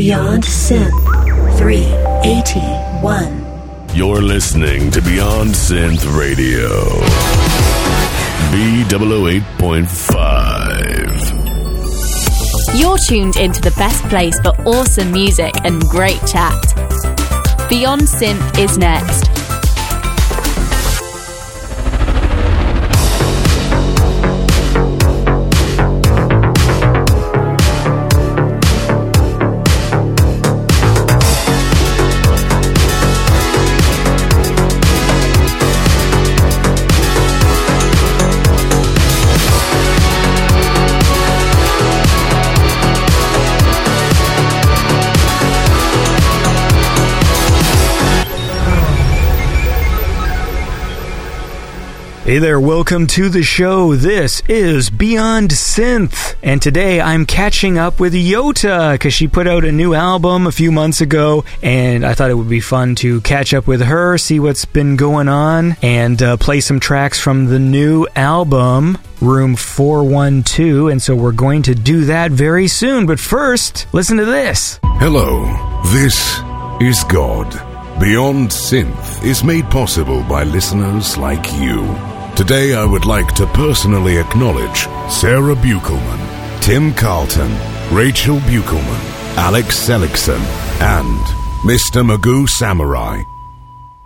Beyond Synth 381. You're listening to Beyond Synth Radio. B008.5. You're tuned into the best place for awesome music and great chat. Beyond Synth is next. Hey there, welcome to the show. This is Beyond Synth. And today I'm catching up with Yota because she put out a new album a few months ago. And I thought it would be fun to catch up with her, see what's been going on, and uh, play some tracks from the new album, Room 412. And so we're going to do that very soon. But first, listen to this. Hello, this is God. Beyond Synth is made possible by listeners like you. Today, I would like to personally acknowledge Sarah Buchelman, Tim Carlton, Rachel Buchelman, Alex Seligson, and Mr. Magoo Samurai.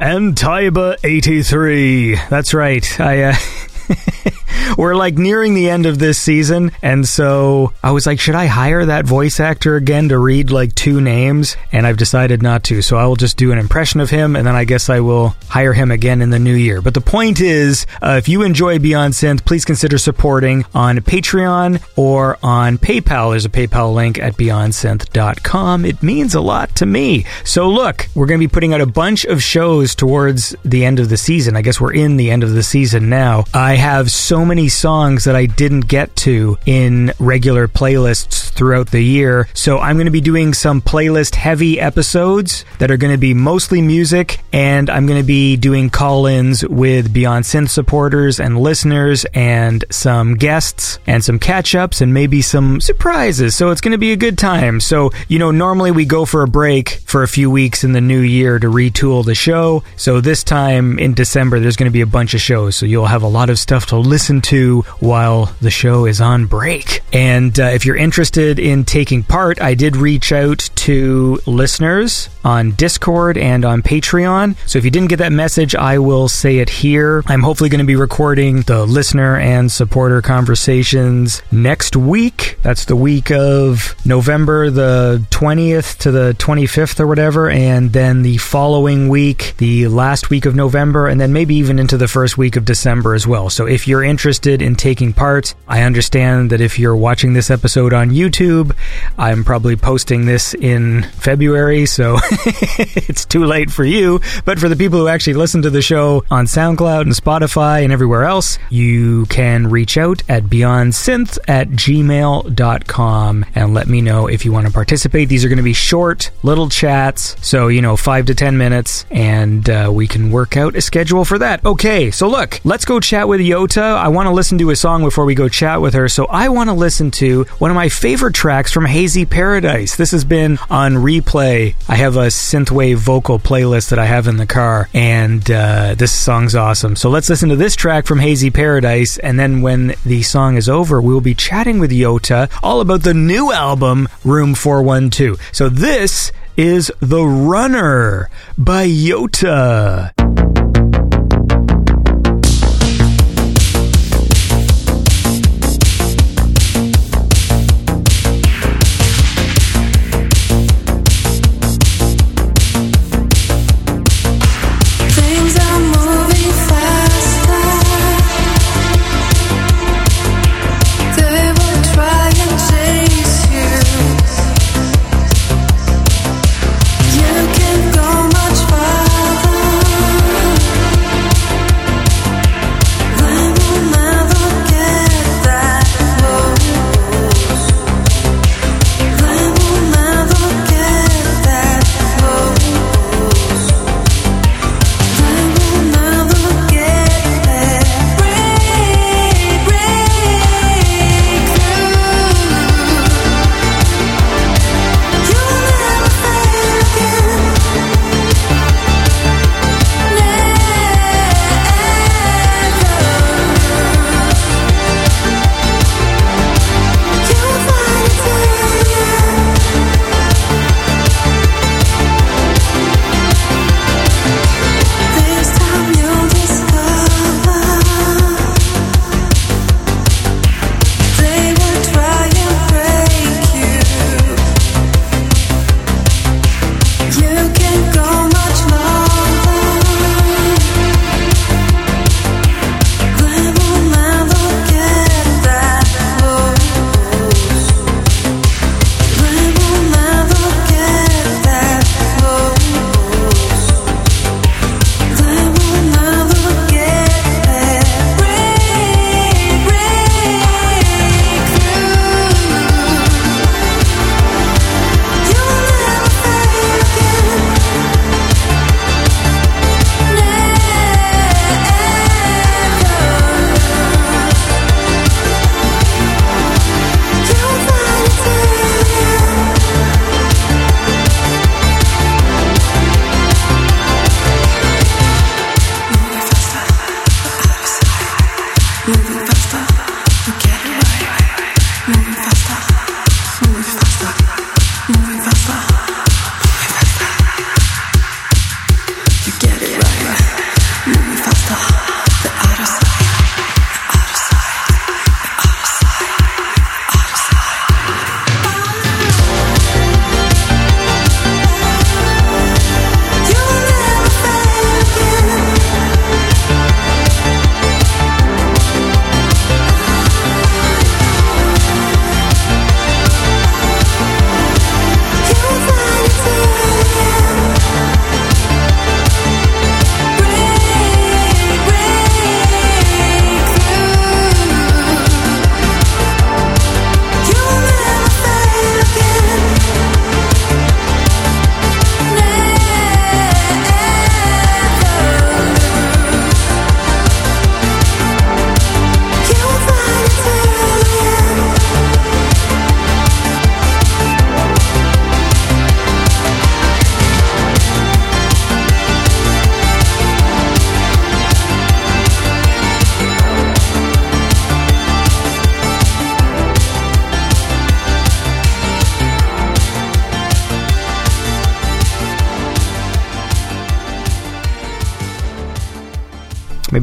And Taiba83. That's right. I, uh. We're like nearing the end of this season, and so I was like, should I hire that voice actor again to read like two names? And I've decided not to, so I will just do an impression of him, and then I guess I will hire him again in the new year. But the point is, uh, if you enjoy Beyond Synth, please consider supporting on Patreon or on PayPal. There's a PayPal link at BeyondSynth.com. It means a lot to me. So look, we're going to be putting out a bunch of shows towards the end of the season. I guess we're in the end of the season now. I have so many songs that I didn't get to in regular playlists throughout the year. So I'm going to be doing some playlist heavy episodes that are going to be mostly music, and I'm going to be doing call ins with Beyond Synth supporters and listeners, and some guests, and some catch ups, and maybe some surprises. So it's going to be a good time. So, you know, normally we go for a break for a few weeks in the new year to retool the show. So this time in December, there's going to be a bunch of shows. So you'll have a lot of stuff to listen to while the show is on break. And uh, if you're interested in taking part, I did reach out to listeners on Discord and on Patreon. So if you didn't get that message, I will say it here. I'm hopefully going to be recording the listener and supporter conversations next week. That's the week of November the 20th to the 25th or whatever. And then the following week, the last week of November, and then maybe even into the first week of December as well. So if you're interested in taking part, I understand that if you're watching this episode on YouTube, I'm probably posting this in February, so it's too late for you. But for the people who actually listen to the show on SoundCloud and Spotify and everywhere else, you can reach out at beyondsynth at gmail.com and let me know if you want to participate. These are going to be short, little chats, so, you know, five to ten minutes, and uh, we can work out a schedule for that. Okay, so look, let's go chat with Yota. I want to listen to a song before we go chat with her, so I want to listen to one of my favorite tracks from Hazy Paradise. This has been on replay. I have a synthwave vocal playlist that I have in the car, and uh, this song's awesome. So let's listen to this track from Hazy Paradise, and then when the song is over, we'll be chatting with Yota all about the new album, Room 412. So this is The Runner by Yota.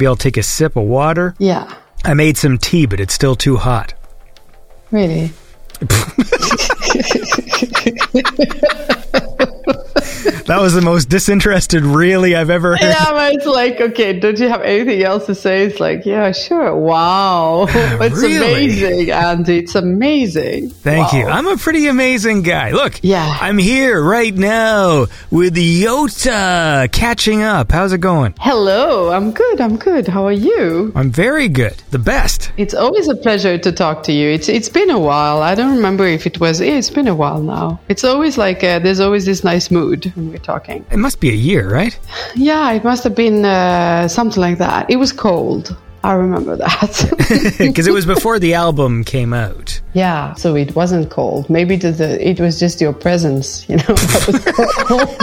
Maybe I'll take a sip of water. Yeah. I made some tea, but it's still too hot. Really? That was the most disinterested really I've ever heard. Yeah, but it's like, okay, don't you have anything else to say? It's like, yeah, sure. Wow. It's Really? amazing, Andy. It's amazing. Thank Wow. you. I'm a pretty amazing guy. Look, Yeah. I'm here right now with Yota catching up. How's it going? Hello, I'm good. I'm good. How are you? I'm very good. The best. It's always a pleasure to talk to you. It's it's been a while. I don't remember if it was. yeah, It's been a while now. It's always like uh, there's always this nice mood talking. It must be a year, right? Yeah, it must have been uh, something like that. It was cold. I remember that. Because it was before the album came out. yeah, so it wasn't cold. Maybe the, the, it was just your presence, you know. That was cold.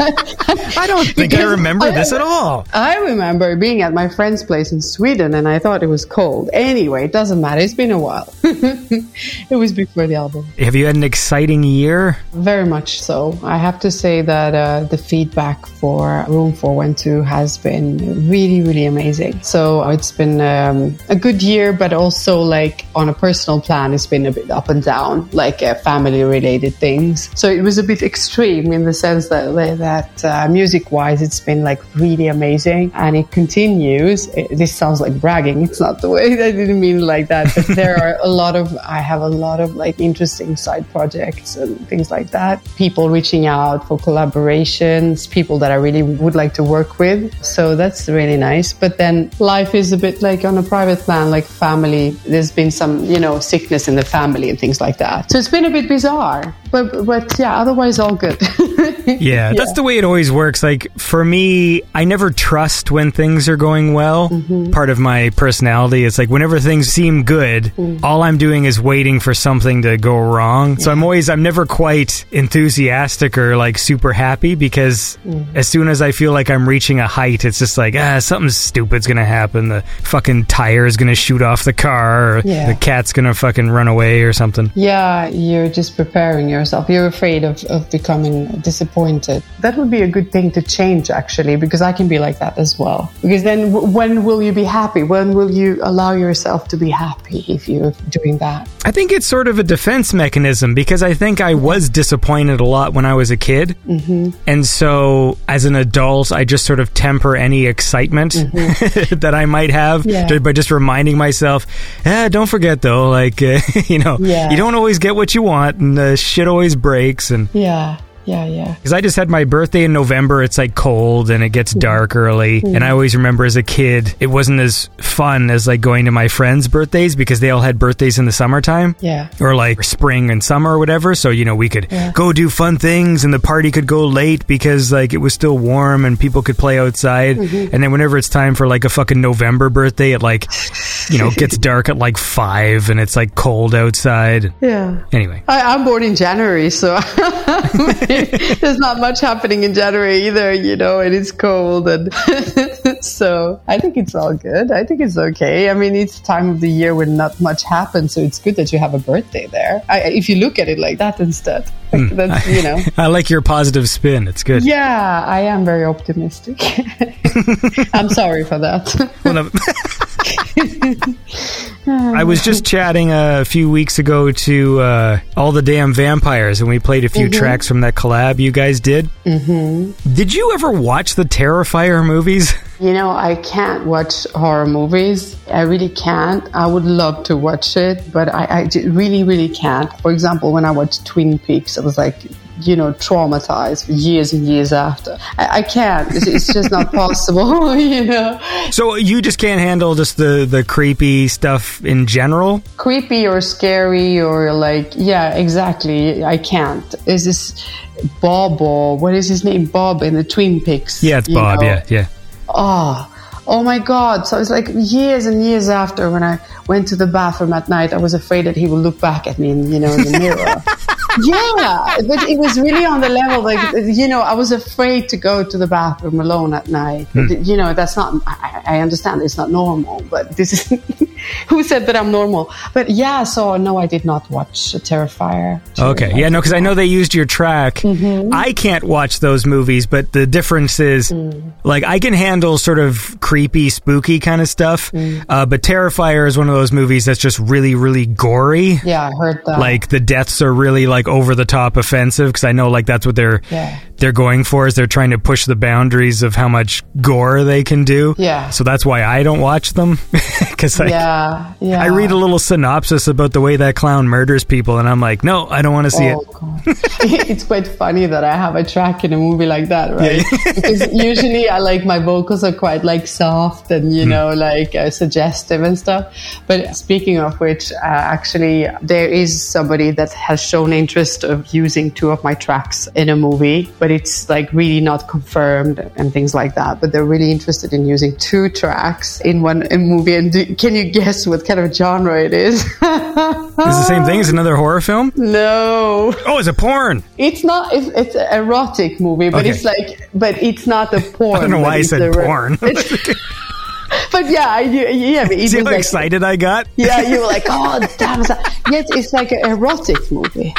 I don't think I remember I- this at all. I remember being at my friend's place in Sweden and I thought it was cold. Anyway, it doesn't matter. It's been a while. it was before the album. Have you had an exciting year? Very much so. I have to say that uh, the feedback for Room 412 has been really, really amazing. So it's been um, a good year, but also like on a personal plan, it's been a bit up and down, like uh, family related things. So it was a bit extreme in the sense that that uh, music wise, it's been like really amazing, and it continues. It, this sounds like bragging. It's not the way. I didn't mean like that. But there are a lot of. I have a lot of like interesting side projects and things like that. People reaching out for collaborations. People that I really would like to work with. So that's really nice. But then life is a bit like on a private plan, like family. There's been some, you know, sickness in the family and things like that. So it's been a bit bizarre. But but yeah, otherwise all good. Yeah, that's the way it always works. Like for me, I never trust when things are going well. Mm-hmm. Part of my personality is like whenever things seem good, Mm. all I'm doing is waiting for something to go wrong. So I'm always I'm never quite enthusiastic or like super happy because Mm. as soon as I feel like I'm reaching a height, it's just like ah something stupid's gonna happen. The fucking tire is gonna shoot off the car, or Yeah. the cat's gonna fucking run away or something. Yeah, you're just preparing yourself. You're afraid of, of becoming disappointed. That would be a good thing to change, actually, because I can be like that as well. Because then, w- when will you be happy? When will you allow yourself to be happy if you're doing that? I think it's sort of a defense mechanism because I think I was disappointed a lot when I was a kid. Mm-hmm. And so as an adult, I just sort of temper any excitement that I might have Mm-hmm. Yeah. by just reminding myself, eh, don't forget though, like, uh, you know, Yeah. you don't always get what you want and uh, shit always breaks. And Yeah, yeah, yeah. because I just had my birthday in November, it's like cold and it gets dark early. And I always remember as a kid, it wasn't as fun as like going to my friends' birthdays because they all had birthdays in the summertime Yeah. or like spring and summer or whatever. So, you know, we could Yeah. go do fun things and the party could go late because like it was still warm and people could play outside. Mm-hmm. And then whenever it's time for like a fucking November birthday, it like, you know, gets dark at like five and it's like cold outside. Yeah. Anyway. I, I'm born in January, so there's not much happening in January either, you know, and it's cold. And so I think it's all good. I think it's okay. I mean, it's time of the year when not much happens, so it's good that you have a birthday there. I, if you look at it like that instead, like hmm. that's, you know. I like your positive spin. It's good. Yeah, I am very optimistic. I'm sorry for that. Well, no- I was just chatting a few weeks ago to uh, all the damn vampires, and we played a few tracks from that collab you guys did. Mm-hmm. Did you ever watch the Terrifier movies? You know, I can't watch horror movies. I really can't. I would love to watch it, but I, I really, really can't. For example, when I watched Twin Peaks, I was like, you know, traumatized for years and years after. I, I can't. It's, it's just not possible, you know. So you just can't handle just the the creepy stuff in general? Creepy or scary or like, yeah, exactly. I can't. Is this Bob or what is his name? Bob in the Twin Peaks. Yeah, it's Bob. know? Yeah, yeah. Oh, oh my God. So it's like years and years after when I went to the bathroom at night, I was afraid that he would look back at me, in, you know, in the mirror. yeah, but it was really on the level, like, you know, I was afraid to go to the bathroom alone at night. You know, that's not, I, I understand it's not normal, but this is, Who said that I'm normal? But yeah, so no, I did not watch Terrifier. Okay, yeah, no, because I know they used your track. Mm-hmm. I can't watch those movies, but the difference is, Mm. like, I can handle sort of creepy, spooky kind of stuff, Mm. uh, but Terrifier is one of those movies that's just really, really gory. Yeah, I heard that. Like the deaths are really like over the top offensive because I know like that's what they're Yeah. They're going for is they're trying to push the boundaries of how much gore they can do. Yeah. So that's why I don't watch them because like yeah, yeah. I read a little synopsis about the way that clown murders people and I'm like, no, I don't want to see Oh, it. It's quite funny that I have a track in a movie like that, right? because usually I like my vocals are quite like soft and you know like uh, suggestive and stuff. But speaking of which, uh, actually there is somebody that has shown interest of using two of my tracks in a movie, but it's like really not confirmed and things like that. But they're really interested in using two tracks in one movie. And do, can you guess what kind of genre it is? Is the same thing as another horror film? no. Oh, it's a porn. It's not. It's, it's an erotic movie, but Okay. it's like, but it's not a porn. I don't know why I said porn. But yeah, I- yeah, but See how like, excited I got? yeah, you were like, oh damn! Yes, it's like an erotic movie,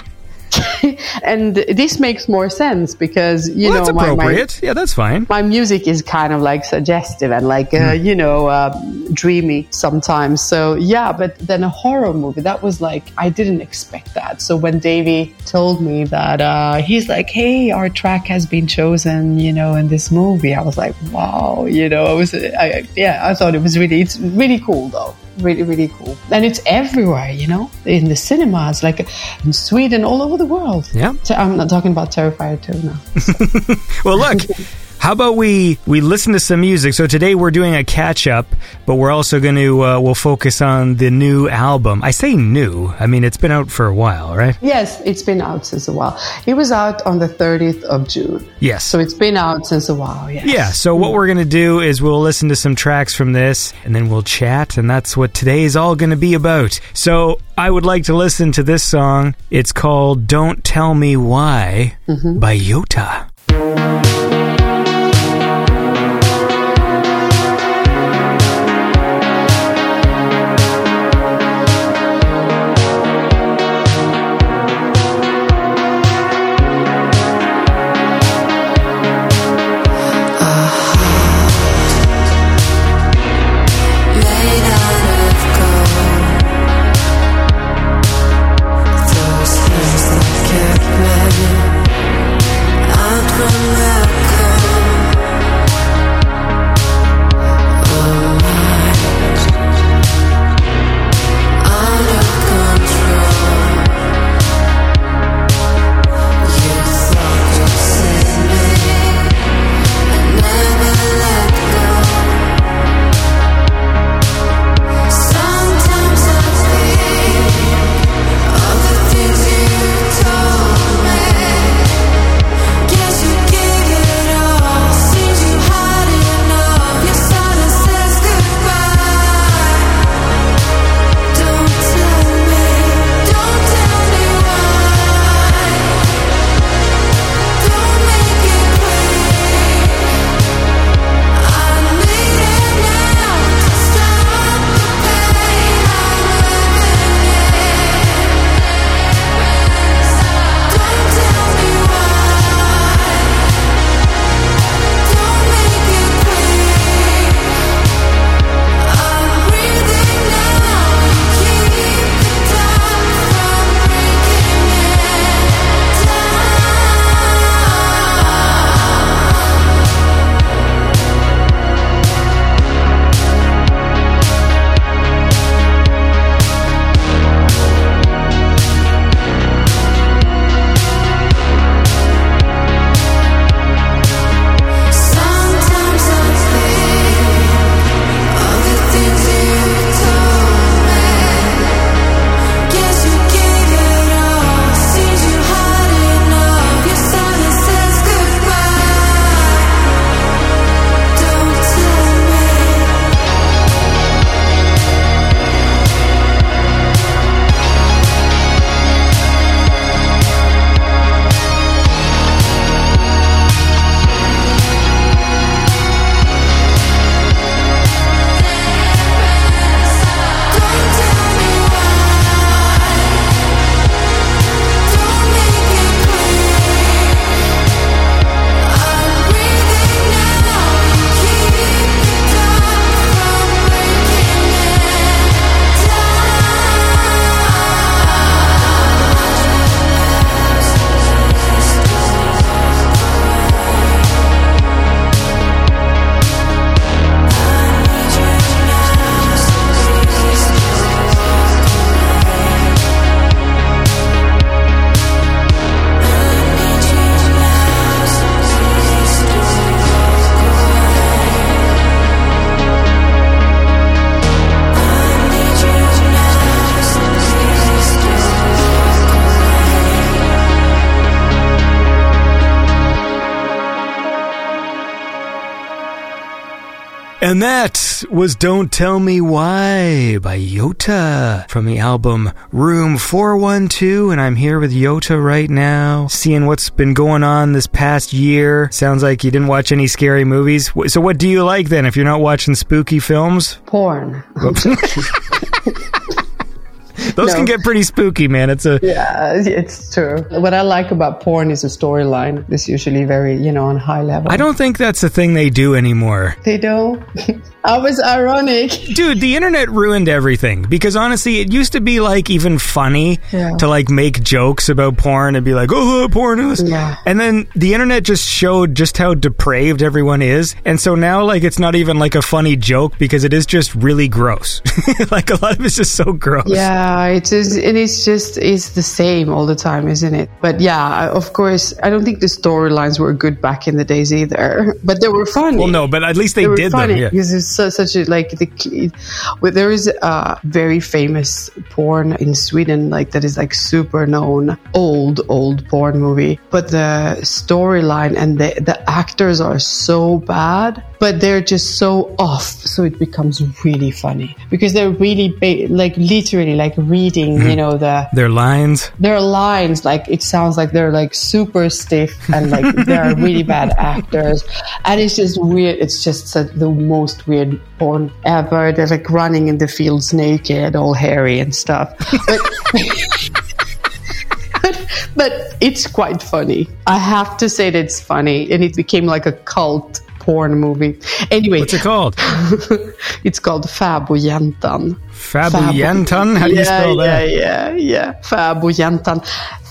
and this makes more sense because you Well, that's know my, my yeah, that's fine. my music is kind of like suggestive and like uh, Hmm. you know um, dreamy sometimes. So yeah but then a horror movie that was like i didn't expect that. So when davey told me that uh, he's like hey our track has been chosen you know in this movie i was like wow you know i was I, yeah i thought it was really it's really cool though. Really really cool. And it's everywhere you know in the cinemas like in sweden all over the world Yeah. so i'm not talking about terrifier 2 now Well, look. How about we we listen to some music? So today we're doing a catch up, but we're also going to uh, we'll focus on the new album. I say new. I mean it's been out for a while, right? Yes, it's been out since a while. It was out on the 30th of June. Yes. So it's been out since a while, yes. Yeah, so what we're going to do is we'll listen to some tracks from this and then we'll chat, and that's what today is all going to be about. So I would like to listen to this song. It's called Don't Tell Me Why by Yota. And that was Don't Tell Me Why by Yota from the album Room 412. And I'm here with Yota right now, seeing what's been going on this past year. Sounds like you didn't watch any scary movies. So, what do you like then if you're not watching spooky films? Porn. Those No. can get pretty spooky, man. It's a. Yeah, it's true. What I like about porn is the storyline. It's usually very, you know, on high level. I don't think that's a thing they do anymore. They don't. I was ironic. Dude, the internet ruined everything because honestly, it used to be like even funny Yeah. to like make jokes about porn and be like, oh, porn is. Yeah. And then the internet just showed just how depraved everyone is. And so now, like, it's not even like a funny joke because it is just really gross. like, a lot of it's just so gross. Yeah, it is, and it's just it's the same all the time, isn't it? But yeah, of course, I don't think the storylines were good back in the days either, but they were funny. Well, no, but at least they, did funny them. Yeah. So, such a like the well, there is a very famous porn in Sweden like that is like super known old old porn movie but the storyline and the the actors are so bad but they're just so off so it becomes really funny because they're really ba- like literally like reading Mm-hmm. you know the Their lines. their lines like it sounds like they're like super stiff and like they're really bad actors and it's just weird it's just the most weird porn ever they're like running in the fields naked all hairy and stuff but but, but it's quite funny i have to say that it's funny and it became like a cult porn movie anyway What's it called? it's called Fäbodjäntan. Fabuyentan? How do you yeah, spell that? Yeah, yeah, yeah. Fäbodjäntan.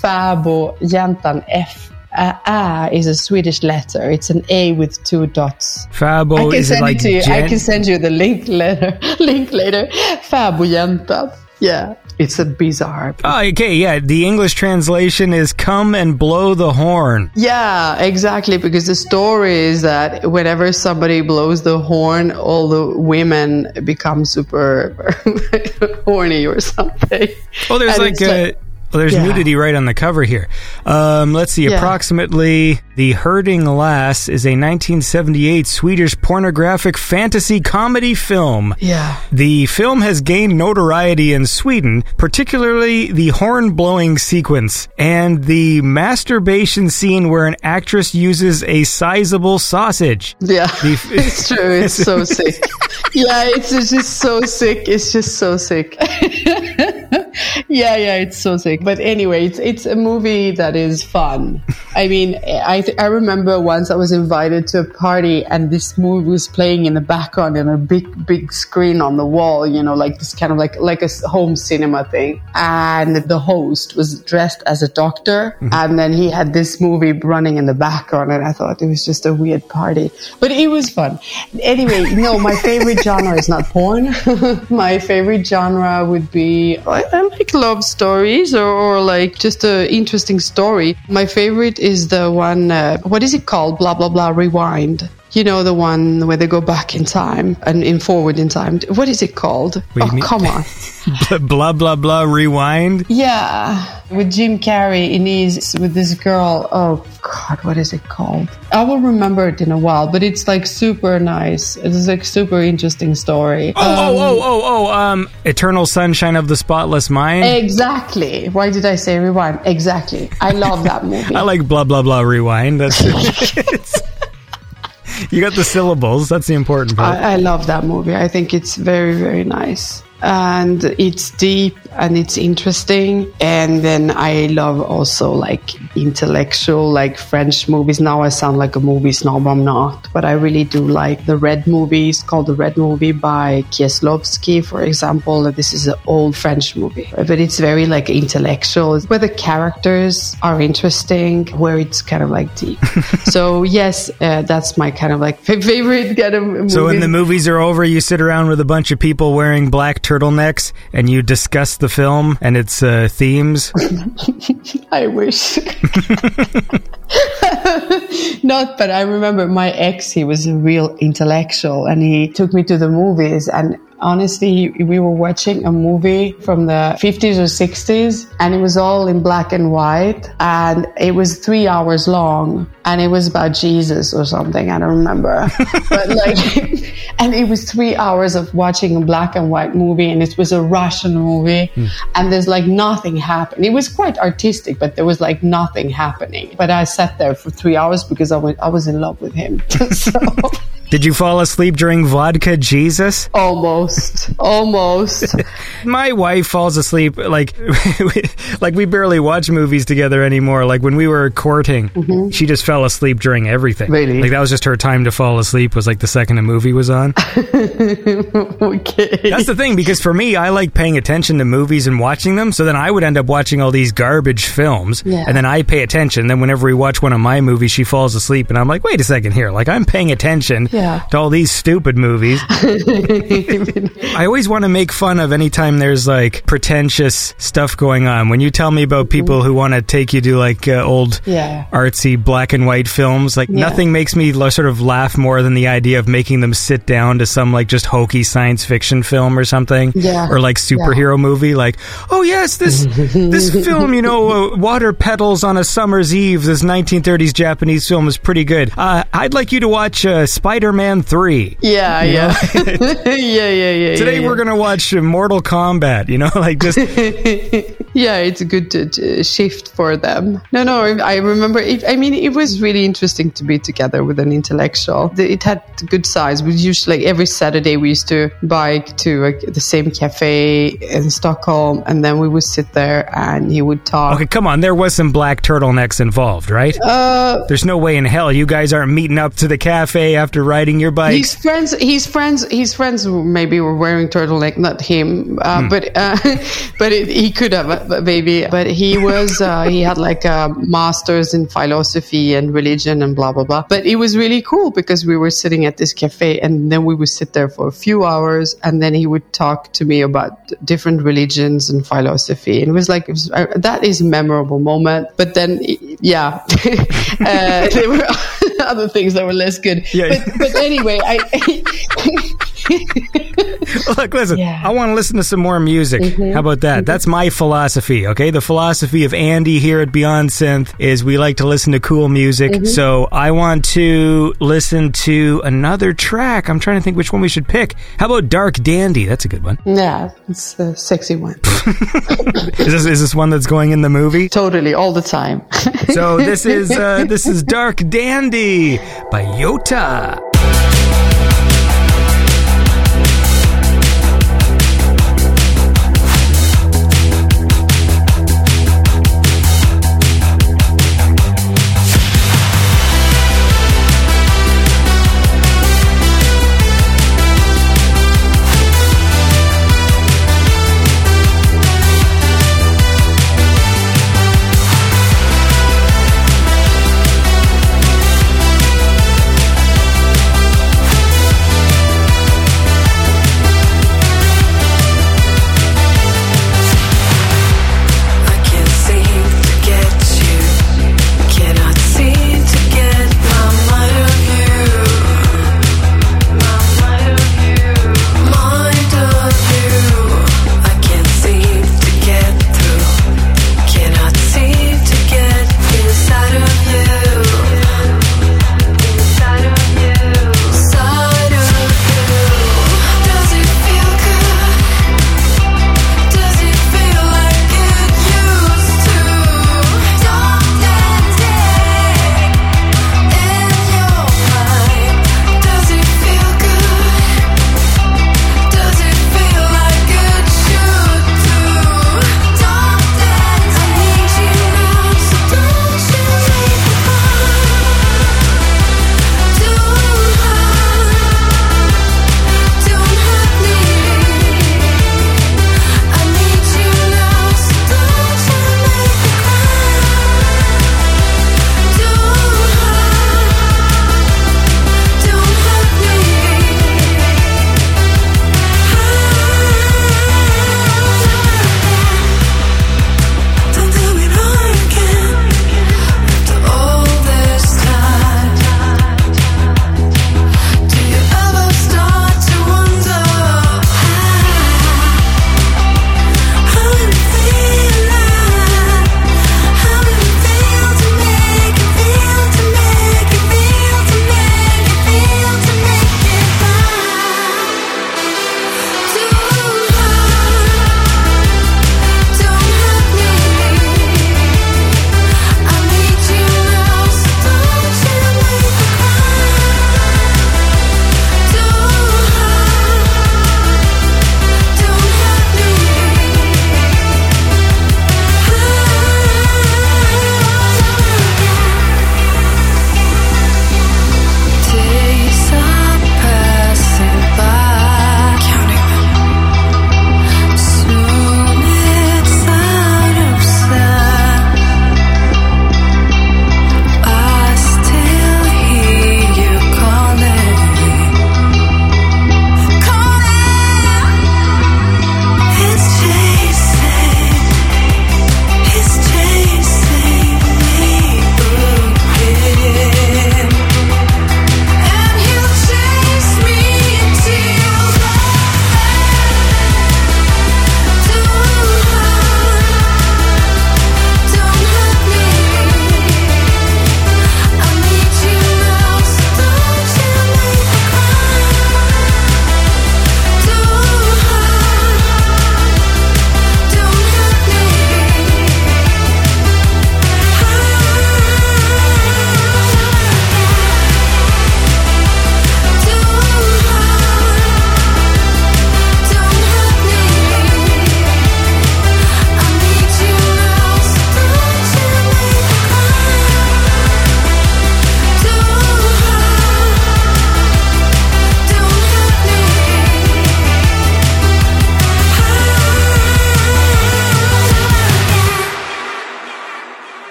Fäbodjäntan. F. A, a is a Swedish letter. It's an A with two dots. Fabo, I can is it send like it to you. I can send you the link letter. link later. Fäbodjäntan. Yeah, it's a bizarre. Oh, okay, yeah. The English translation is "Come and blow the horn." Yeah, exactly. Because the story is that whenever somebody blows the horn, all the women become super horny or something. Oh, there's And like it's a. well, there's Yeah. nudity right on the cover here. Um, let's see. Yeah. Approximately, The Herding Lass is a 1978 Swedish pornographic fantasy comedy film. Yeah. The film has gained notoriety in Sweden, particularly the horn blowing sequence and the masturbation scene where an actress uses a sizable sausage. Yeah, The- it's true. It's so sick. Yeah, it's it's just so sick. It's just so sick. yeah, yeah, it's so sick. But anyway, it's it's a movie that is fun. I mean, I th- I remember once I was invited to a party and this movie was playing in the background in a big big screen on the wall. You know, like this kind of like like a home cinema thing. And the host was dressed as a doctor, mm-hmm. and then he had this movie running in the background, and I thought it was just a weird party, but it was fun. Anyway, no, my favorite genre is not porn. my favorite genre would be I, I like love stories or, or like just a interesting story. My favorite is the one. Uh, what is it called? Blah blah blah. Rewind. You know the one where they go back in time and in forward in time. What is it called? oh mean? come on. blah blah blah. Rewind. Yeah, with Jim Carrey in his with this girl. Oh God, what is it called? I will remember it in a while, but it's like super nice. It's like super interesting story. Oh, oh, oh, oh, oh, um, Eternal Sunshine of the Spotless Mind. Exactly. Why did I say rewind? Exactly. I love that movie. I like blah blah blah rewind. That's you got the syllables. That's the important part. I, I love that movie. I think it's very, very nice. And it's deep and it's interesting. And then I love also like intellectual, like French movies. Now I sound like a movie snob. I'm not. But I really do like the Red movies called The Red Movie by Kieslowski, for example. This is an old French movie. But it's very like intellectual, where the characters are interesting, where it's kind of like deep. so, yes, uh, that's my kind of like favorite kind of movie. so when the movies are over, you sit around with a bunch of people wearing black turtlenecks and you discuss the film and its uh, themes. I wish. Not, but I remember my ex, he was a real intellectual and he took me to the movies and Honestly, we were watching a movie from the 50s or 60s and it was all in black and white and it was three hours long and it was about Jesus or something. I don't remember. but like, and it was three hours of watching a black and white movie and it was a Russian movie hmm. and there's like nothing happened. It was quite artistic, but there was like nothing happening. But I sat there for three hours because I was, I was in love with him. so. Did you fall asleep during Vodka Jesus? Almost, almost. My wife falls asleep like like we barely watch movies together anymore. Like when we were courting, mm-hmm. she just fell asleep during everything. Really? Like that was just her time to fall asleep was like the second a movie was on. okay. That's the thing because for me, I like paying attention to movies and watching them. So then I would end up watching all these garbage films, Yeah. and then I pay attention. Then whenever we watch one of my movies, she falls asleep, and I'm like, wait a second here, like I'm paying attention Yeah. to all these stupid movies. I always want to make fun of anytime there's like pretentious stuff going on. When you tell me about people who want to take you to like uh, old Yeah. artsy black and white films, like Yeah. nothing makes me lo- sort of laugh more than the idea of making them sit down to some like just hokey science fiction film or something, Yeah. or like superhero movie. Like, oh yes, this this film, you know, uh, water petals on a summer's eve. This 1930s Japanese film is pretty good. Uh, I'd like you to watch uh, Spider-Man Three. Yeah, yeah. yeah, yeah, yeah. Today yeah, we're gonna watch uh, Mortal Kombat. You know, like just yeah, it's a good uh, shift for them. No, no, I remember. It, I mean, it was really interesting to be together with an intellectual. It had good size. We usually like, every Saturday we used to bike to uh, the same cafe in Stockholm, and then we would sit there and he would talk. okay. Come on, there was some black turtlenecks involved, right? Uh, There's no way in hell you guys aren't meeting up to the cafe after riding your His bikes. friends, his friends, his friends maybe were wearing turtleneck, not him, uh, Hmm. but uh, but it, he could have uh, maybe. But he was uh, he had like a masters in philosophy and religion and blah blah blah. But it was really cool because we were sitting at this cafe and then we would sit there for a few hours and then he would talk to me about different religions and philosophy. And it was like it was, uh, that is a memorable moment. But then yeah, uh, there were other things that were less good. Yeah. But, but anyway, I. Look, listen, Yeah. I want to listen to some more music. Mm-hmm. How about that? Mm-hmm. That's my philosophy, okay? The philosophy of Andy here at Beyond Synth is we like to listen to cool music. Mm-hmm. So I want to listen to another track. I'm trying to think which one we should pick. How about Dark Dandy? That's a good one. Yeah, it's a sexy one. Is this, is this one that's going in the movie? totally, all the time. So this is uh, this is Dark Dandy by Yota.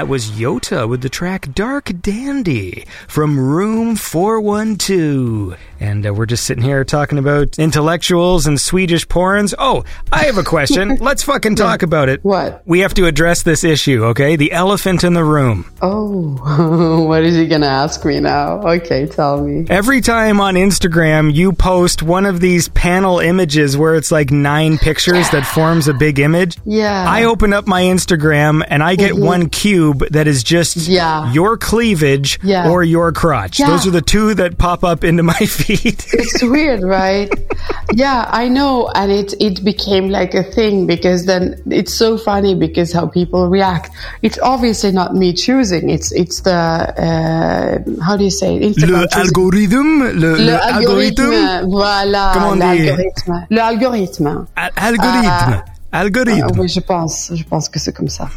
That was Yota with the track Dark Dandy from Room 412. And uh, we're just sitting here talking about intellectuals and Swedish porns. Oh, I have a question. Let's fucking talk about it. What? We have to address this issue, okay? The elephant in the room. Oh, what is he gonna ask me now? Okay, tell me. Every time on Instagram you post one of these panel images where it's like nine pictures that forms a big image. Yeah. I open up my Instagram and I get one that is just. Yeah. your cleavage Yeah. or your crotch. Yeah. Those are the two that pop up into my feed. It's weird, right? yeah, I know, and it it became like a thing because then it's so funny because how people react. It's obviously not me choosing. It's it's the uh, how do you say it? Instagram le algorithm, le, Le le algorithme, voilà, Comment l'algorithme. Le algorithme. Al- algorithme. Algorithme. Ah, oui, je pense, je pense que c'est comme ça.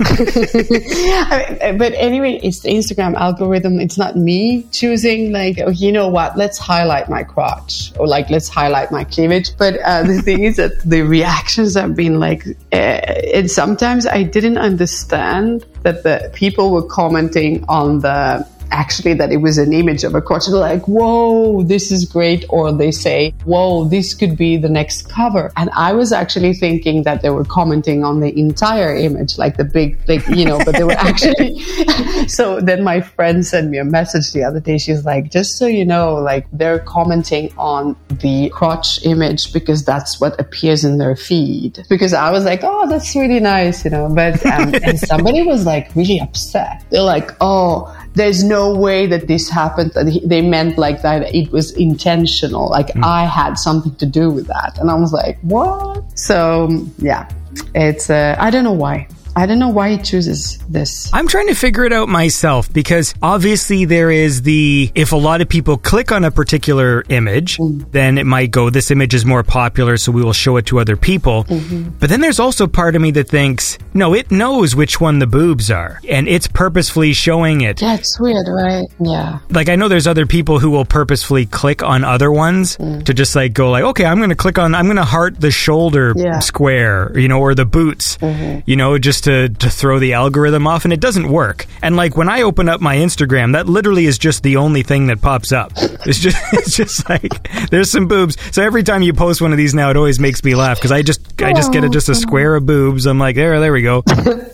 but anyway, it's the Instagram algorithm. It's not me choosing like, oh, you know what? Let's highlight my crotch or like, let's highlight my cleavage. But uh, the thing is that the reactions have been like, uh, and sometimes I didn't understand that the people were commenting on the actually that it was an image of a crotch. Like, whoa, this is great. Or they say, whoa, this could be the next cover. And I was actually thinking that they were commenting on the entire image, like the big, like, you know, but they were actually. so then my friend sent me a message the other day. She's like, just so you know, like they're commenting on the crotch image because that's what appears in their feed. Because I was like, oh, that's really nice, you know, but, um, and somebody was like really upset. They're like, oh, there's no way that this happened. That he- they meant like that it was intentional. Like I had something to do with that. And I was like, what? So yeah, it's, uh, I don't know why. I don't know why he chooses this. I'm trying to figure it out myself because obviously there is the if a lot of people click on a particular image, mm. then it might go this image is more popular so we will show it to other people. Mm-hmm. But then there's also part of me that thinks, no, it knows which one the boobs are and it's purposefully showing it. Yeah, it's weird, right? Yeah. Like I know there's other people who will purposefully click on other ones mm. to just like go like, okay, I'm going to click on I'm going to heart the shoulder Yeah. square, you know, or the boots, mm-hmm. you know, just to to throw the algorithm off and it doesn't work. And like when I open up my Instagram, that literally is just the only thing that pops up. It's just it's just like there's some boobs. So every time you post one of these now it always makes me laugh cuz I just I just get a, just a square of boobs. I'm like, there there we go.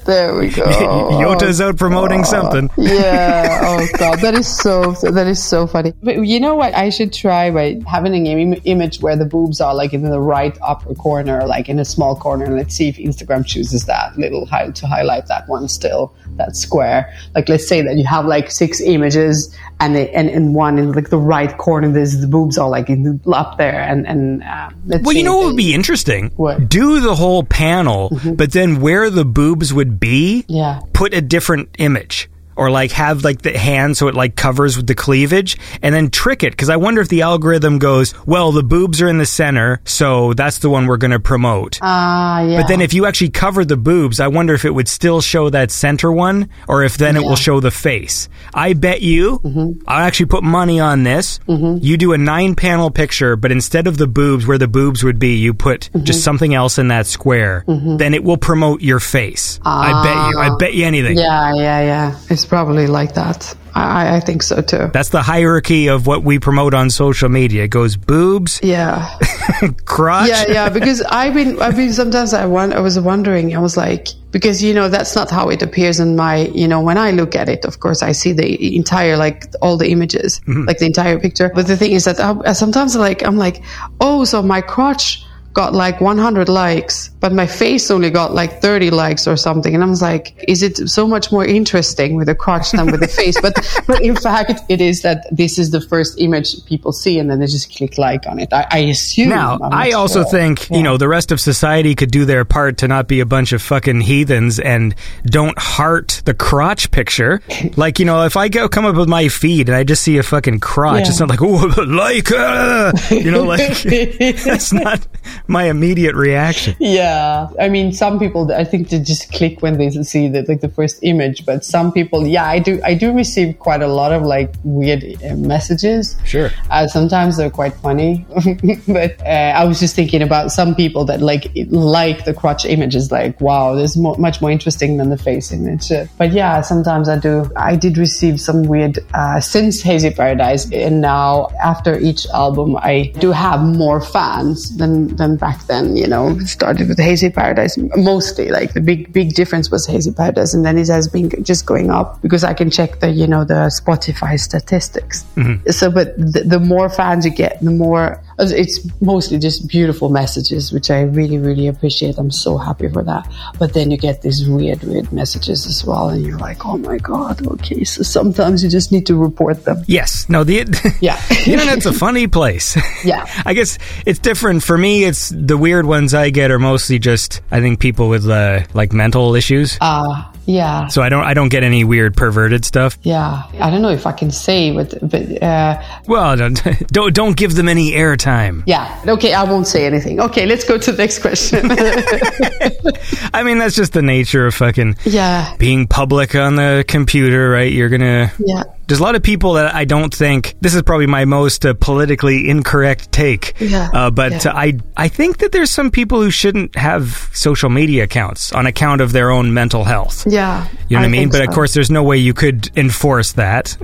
There we go. Yota's out promoting ah. something. yeah. Oh god, that is so that is so funny. But you know what? I should try by having an Im- image where the boobs are like in the right upper corner, like in a small corner, and let's see if Instagram chooses that little high to highlight that one still that square. Like let's say that you have like six images, and they, and in one in like the right corner, there's the boobs all like in the, up there, and and uh, let's Well, you know what would be interesting? What? Mm-hmm. Do the whole panel, but then where the boobs would be, Yeah. put a different image. Or like have like the hand so it like covers with the cleavage and then trick it. Cause I wonder if the algorithm goes, well, the boobs are in the center, so that's the one we're going to promote. Ah, yeah. But then if you actually cover the boobs, I wonder if it would still show that center one or if then it will show the face. I bet you, Mm-hmm. I'll actually put money on this. You do a nine panel picture, but instead of the boobs where the boobs would be, you put Mm-hmm. just something else in that square. Then it will promote your face. I bet you. I bet you anything. yeah, yeah, yeah. It's probably like that. I, I- think so too. That's the hierarchy of what we promote on social media. It goes boobs, Yeah. crotch. yeah, yeah. Because I've been, I've been. Sometimes I want, I was wondering. I was like, because you know that's not how it appears in my. You know, when I look at it, of course, I see the entire, like all the images, mm-hmm. like the entire picture. But the thing is that I, sometimes, like, I'm like, oh, so my crotch got like 100 likes, but my face only got like 30 likes or something. And I was like, is it so much more interesting with the crotch than with the face? But, but in fact, it is that this is the first image people see and then they just click like on it. I, I assume. Now, I also sure. think, you know, the rest of society could do their part to not be a bunch of fucking heathens and don't heart the crotch picture. Like, you know, if I go come up with my feed and I just see a fucking crotch, Yeah. it's not like, oh, like, uh, you know, like, that's not my immediate reaction. Yeah, Yeah, I mean, some people, I think they just click when they see the like the first image. But some people, yeah, I do, I do receive quite a lot of like weird uh, messages. Sure. Uh, sometimes they're quite funny, but uh, I was just thinking about some people that like like the crotch image is like, wow, this is mo- much more interesting than the face image. Uh, but yeah, sometimes I do. I did receive some weird uh, since Hazy Paradise, and now after each album, I do have more fans than than back then. You know, started with Hazy Paradise mostly. Like the big big difference was Hazy Paradise, and then it has been just going up because I can check the you know the Spotify statistics. Mm-hmm. So, but the, the more fans you get, the more it's mostly just beautiful messages, which I really really appreciate. I'm so happy for that. But then you get these weird weird messages as well, and you're like, oh my god, okay. So sometimes you just need to report them. Yes. No, the, Yeah. the internet's a funny place. Yeah. I guess it's different for me. It's the weird ones I get are mostly just I think people with uh, like mental issues. Uh, yeah. so I don't I don't get any weird perverted stuff. Yeah, I don't know if I can say, but but uh, Well, don't don't, don't give them any airtime. yeah, okay, I won't say anything. Okay, let's go to the next question. I mean, that's just the nature of fucking yeah, being public on the computer, right? You're gonna. yeah, There's a lot of people that I don't think this is probably my most uh, politically incorrect take. Yeah, Uh, but yeah. I I think that there's some people who shouldn't have social media accounts on account of their own mental health. yeah. You know what I mean? But of course, there's no way you could enforce that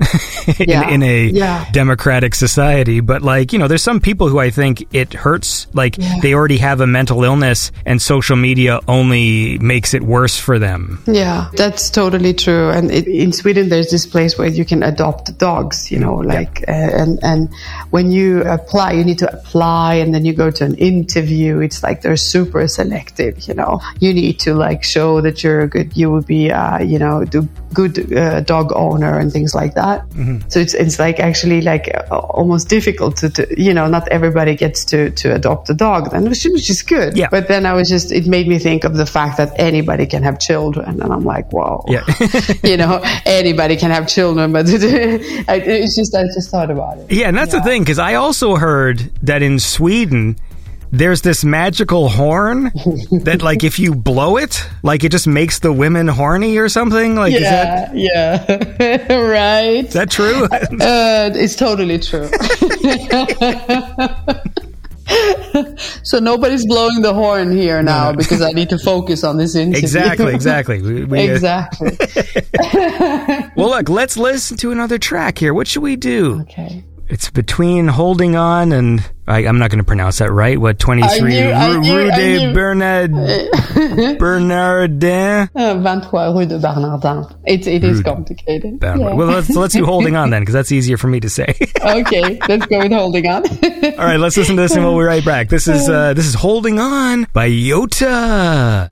in, Yeah. in a Yeah. democratic society. But like, you know, there's some people who I think it hurts. Like they already have a mental illness, and social media only makes it worse for them. Yeah, that's totally true. And it, in Sweden, there's this place where you can adopt dogs. You know, like uh, and and when you apply, you need to apply, and then you go to an interview. It's like they're super selective. You know, you need to like show that you're a good. You would be, uh, you know, the good uh, dog owner and things like that. So it's it's like actually like uh, almost difficult to, to you know not everybody gets to to adopt a dog then which, which is good. Yeah. But then I was just it made me think of the fact that anybody can have children, and I'm like, wow. Yeah. you know, anybody can have children, but I, it's just I just thought about it. Yeah, and that's the thing because I also heard that in Sweden. There's this magical horn that, like, if you blow it, like, it just makes the women horny or something. Like, is that Yeah, yeah, right. is that true? Uh, it's totally true. so nobody's blowing the horn here now because I need to focus on this interview. exactly, exactly. We, we, uh, exactly. well, look, let's listen to another track here. What should we do? Okay. It's between holding on and I, I'm not going to pronounce that right. What 23 knew- Rue, knew- Rue de. Bernard Bernardin. Uh, 23 rue de Bernardin. It, it is complicated. Yeah. Well, let's let's do holding on then because that's easier for me to say. okay, let's go with holding on. All right, let's listen to this and we'll be right back. This is uh, this is holding on by Yota.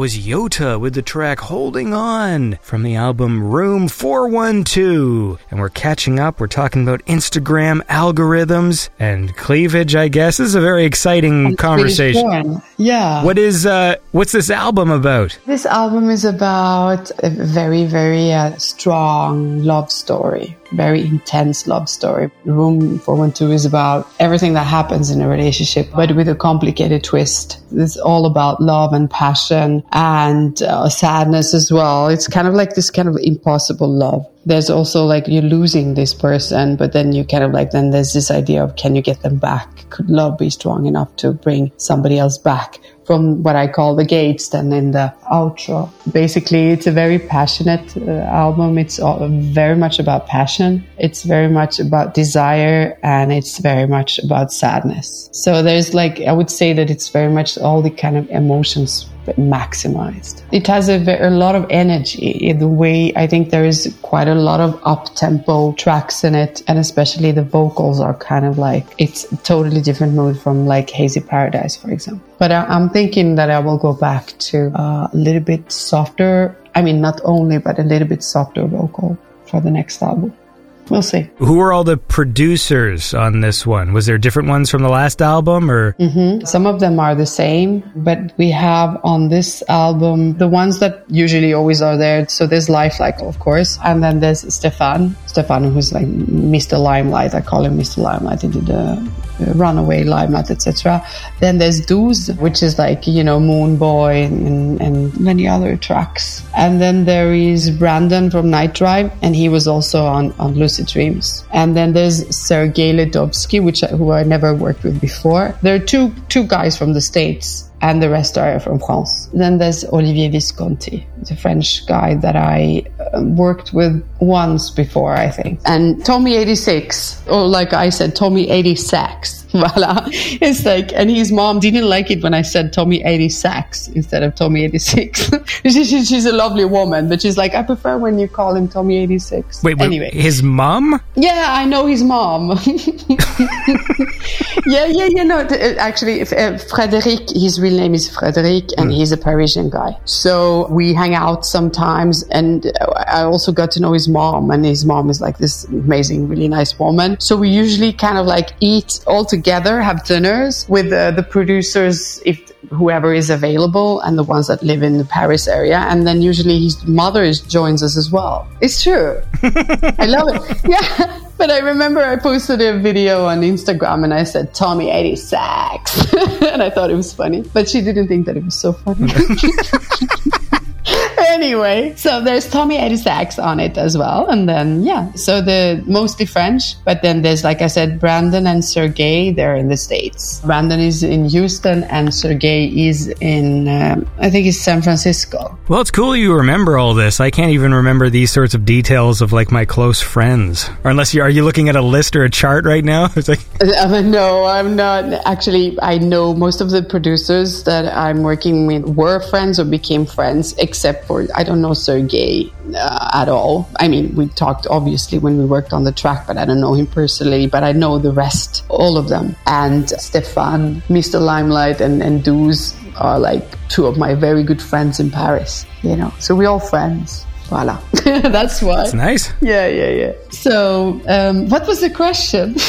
Was Yota with the track Holding On from the album Room 412. And we're catching up. We're talking about Instagram algorithms and cleavage, I guess. This is a very exciting conversation. Swedish. Yeah. What is, uh, what's this album about? This album is about a very, very uh, strong love story, very intense love story. Room 412 is about everything that happens in a relationship, but with a complicated twist. It's all about love and passion and uh, sadness as well. It's kind of like this kind of impossible love. There's also like you're losing this person, but then you kind of like, then there's this idea of can you get them back? Could love be strong enough to bring somebody else back? From what I call the gates then in the outro. Basically, it's a very passionate uh, album. It's all, very much about passion. It's very much about desire and it's very much about sadness. So there's like, I would say that it's very much all the kind of emotions maximized. It has a, a lot of energy in the way I think there is quite a lot of up tempo tracks in it, and especially the vocals are kind of like it's totally different mood from like Hazy Paradise, for example. But I, I'm thinking that I will go back to uh, a little bit softer. I mean, not only, but a little bit softer vocal for the next album. We'll see. Who were all the producers on this one? Was there different ones from the last album or? Mm-hmm. Some of them are the same, but we have on this album the ones that usually always are there. So there's Lifelike, of course, and then there's Stéphane. Stéphane, who's like Mr. Limelight. I call him Mr. Limelight. He did the Runaway, Limelight, etc. Then there's Douze, which is like you know Moon Boy and, and many other tracks. And then there is Brandon from Night Drive, and he was also on on Lucid Dreams. And then there's Sergey Ledovsky, which who I never worked with before. There are two two guys from the states and the rest are from France. Then there's Olivier Visconti, the French guy that I uh, worked with once before, I think. And Tommy 86, or like I said, Tommy 86. Voila. It's like, and his mom didn't like it when I said Tommy 86 instead of Tommy 86. She- she- she's a lovely woman, but she's like, I prefer when you call him Tommy 86. Wait, wait, anyway. his mom? Yeah, I know his mom. yeah, yeah, yeah. No, th- uh, actually, uh, Frederic, his real name is Frederic, and he's a Parisian guy. So we hang out sometimes, and uh, I also got to know his mom, and his mom is like this amazing, really nice woman. So we usually kind of like eat all together, have dinners with uh, the producers, if whoever is available, and the ones that live in the Paris area, and then usually his mother is, joins us as well. It's true. I love it. Yeah. But I remember I posted a video on Instagram and I said Tommy 80 sacks. and I thought it was funny. But she didn't think that it was so funny. Anyway, so there's Tommy 80 sacks on it as well. And then, yeah, so the mostly French. But then there's, like I said, Brandon and Sergey, they're in the States. Brandon is in Houston and Sergey is in, um, I think it's San Francisco. Well, it's cool you remember all this. I can't even remember these sorts of details of like my close friends. Or unless you are you looking at a list or a chart right now? It's like Uh, no, I'm not. Actually, I know most of the producers that I'm working with were friends or became friends, except for I don't know Sergey uh, at all. I mean, we talked obviously when we worked on the track, but I don't know him personally. But I know the rest, all of them, and Stéphane, Mr. Limelight, and and Douze are like two of my very good friends in Paris. You know, so we're all friends. Voila, that's why. it's nice. Yeah, yeah, yeah. So, um, what was the question?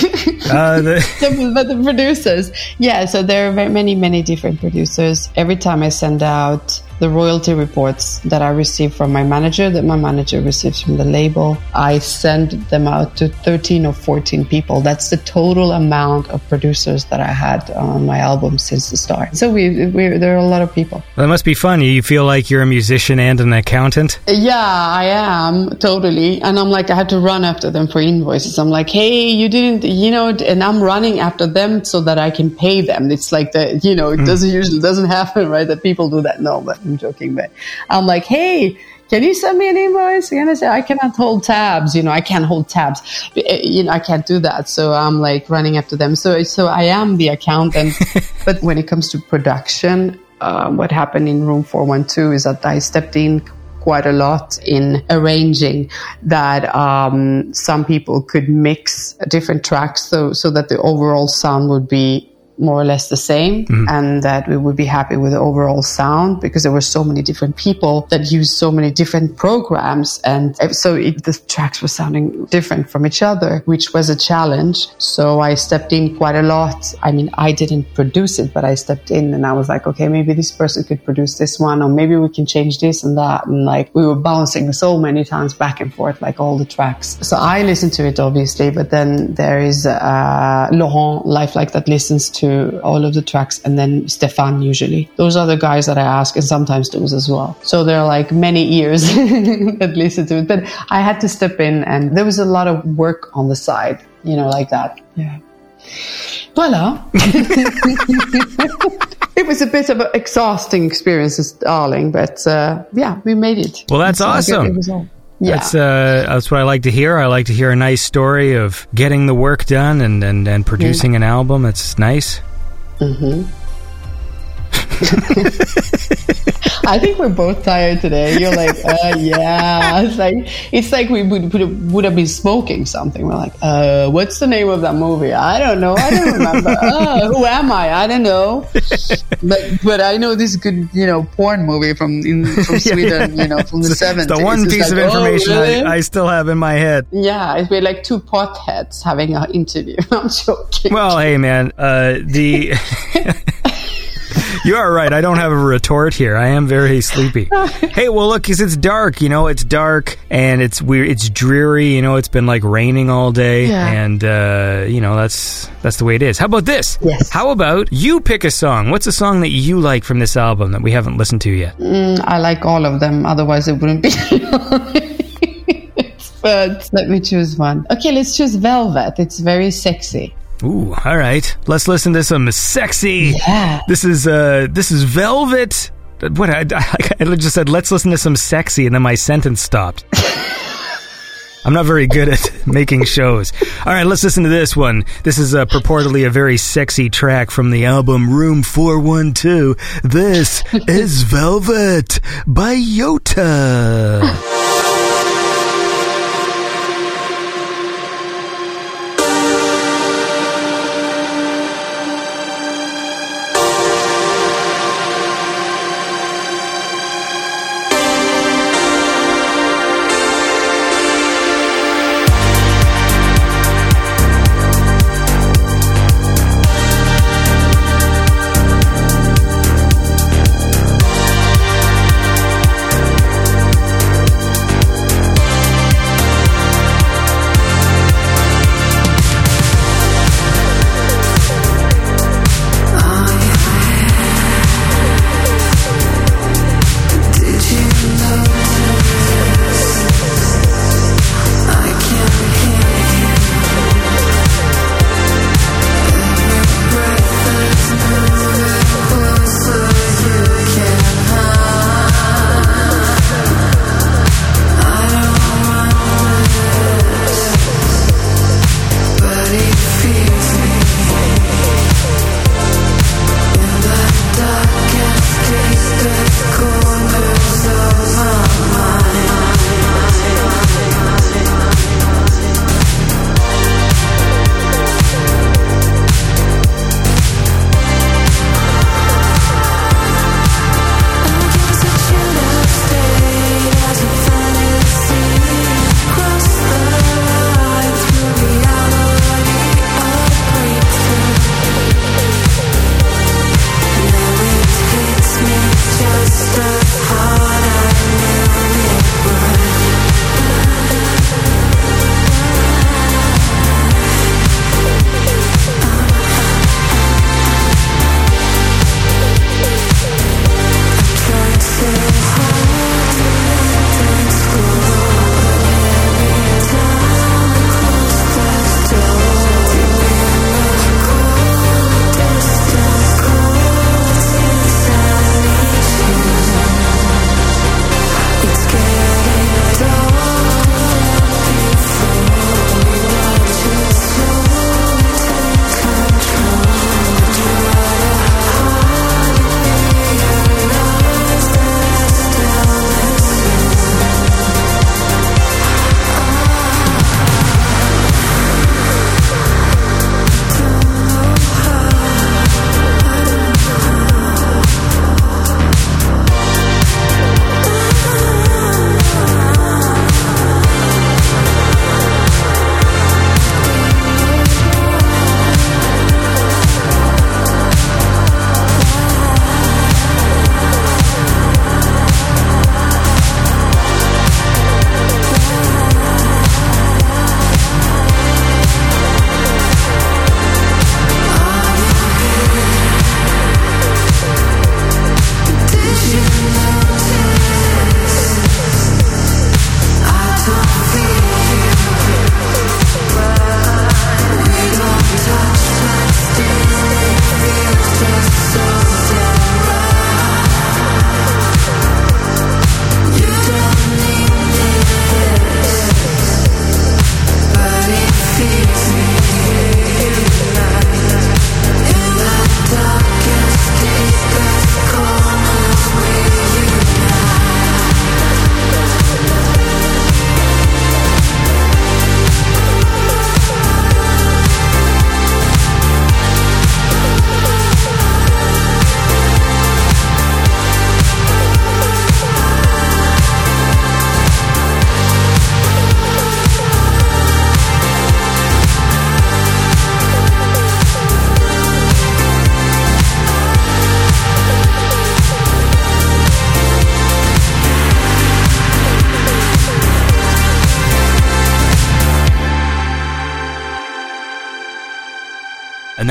Uh, the, the, the producers, yeah. So there are very many, many different producers. Every time I send out the royalty reports that I receive from my manager, that my manager receives from the label, I send them out to 13 or 14 people. That's the total amount of producers that I had on my album since the start. So we, we there are a lot of people. that must be fun. You feel like you're a musician and an accountant. Yeah, I am totally. And I'm like, I had to run after them for invoices. I'm like, hey, you didn't, you know, and I'm running after them so that I can pay them. It's like the, you know, it mm. doesn't usually doesn't happen, right? That people do that. No, but I'm joking. But I'm like, hey, can you send me an invoice? Can I say I cannot hold tabs? You know, I can't hold tabs. Uh, You know, I can't do that. So I'm like running after them. So, so I am the accountant. but when it comes to production, uh, what happened in room 412 is that I stepped in quite a lot in arranging that um, some people could mix different tracks so so that the overall sound would be more or less the same and that we would be happy with the overall sound because there were so many different people that used so many different programs. And so it, the tracks were sounding different from each other, which was a challenge. So I stepped in quite a lot. I mean, I didn't produce it, but I stepped in and I was like, okay, maybe this person could produce this one, or maybe we can change this and that. And like we were bouncing so many times back and forth, like all the tracks. So I listened to it obviously, but then there is uh, Laurent Lifelike that listens to all of the tracks, and then Stéphane usually. Those are the guys that I ask, and sometimes those as well. So there are like many ears that listen to it. But I had to step in, and there was a lot of work on the side, you know, like that. Yeah. Voilà. it was a bit of an exhausting experience, darling, but uh, yeah, we made it. Well, that's So I get- awesome. It was all- Yeah. That's uh, that's what I like to hear. I like to hear a nice story of getting the work done and and, and producing an album. It's nice. I think we're both tired today. You're like, uh, yeah. It's like it's like we would would have, would have been smoking something. We're like, uh, what's the name of that movie? I don't know. I don't remember. uh, who am I? I don't know. But but I know this good you know porn movie from in from Sweden. You know from the seventies. the one piece of information really? I, I still have in my head. yeah, it's we're like two potheads having an interview. I'm joking. Well, hey, man, uh, the. You are right. I don't have a retort here. I am very sleepy. hey, well, look, cause it's dark. You know, it's dark and it's weird. It's dreary. You know, it's been like raining all day, Yeah. and uh, you know that's that's the way it is. How about this? Yes. How about you pick a song? What's a song that you like from this album that we haven't listened to yet? I like all of them. Otherwise, it wouldn't be. but let me choose one. Okay, let's choose Velvet. It's very sexy. Ooh, all right. Let's listen to some sexy. Yeah. This is uh, this is Velvet. What I, I just said. Let's listen to some sexy, and then my sentence stopped. I'm not very good at making shows. All right, let's listen to this one. This is uh, purportedly a very sexy track from the album Room 412. This is Velvet by Yota.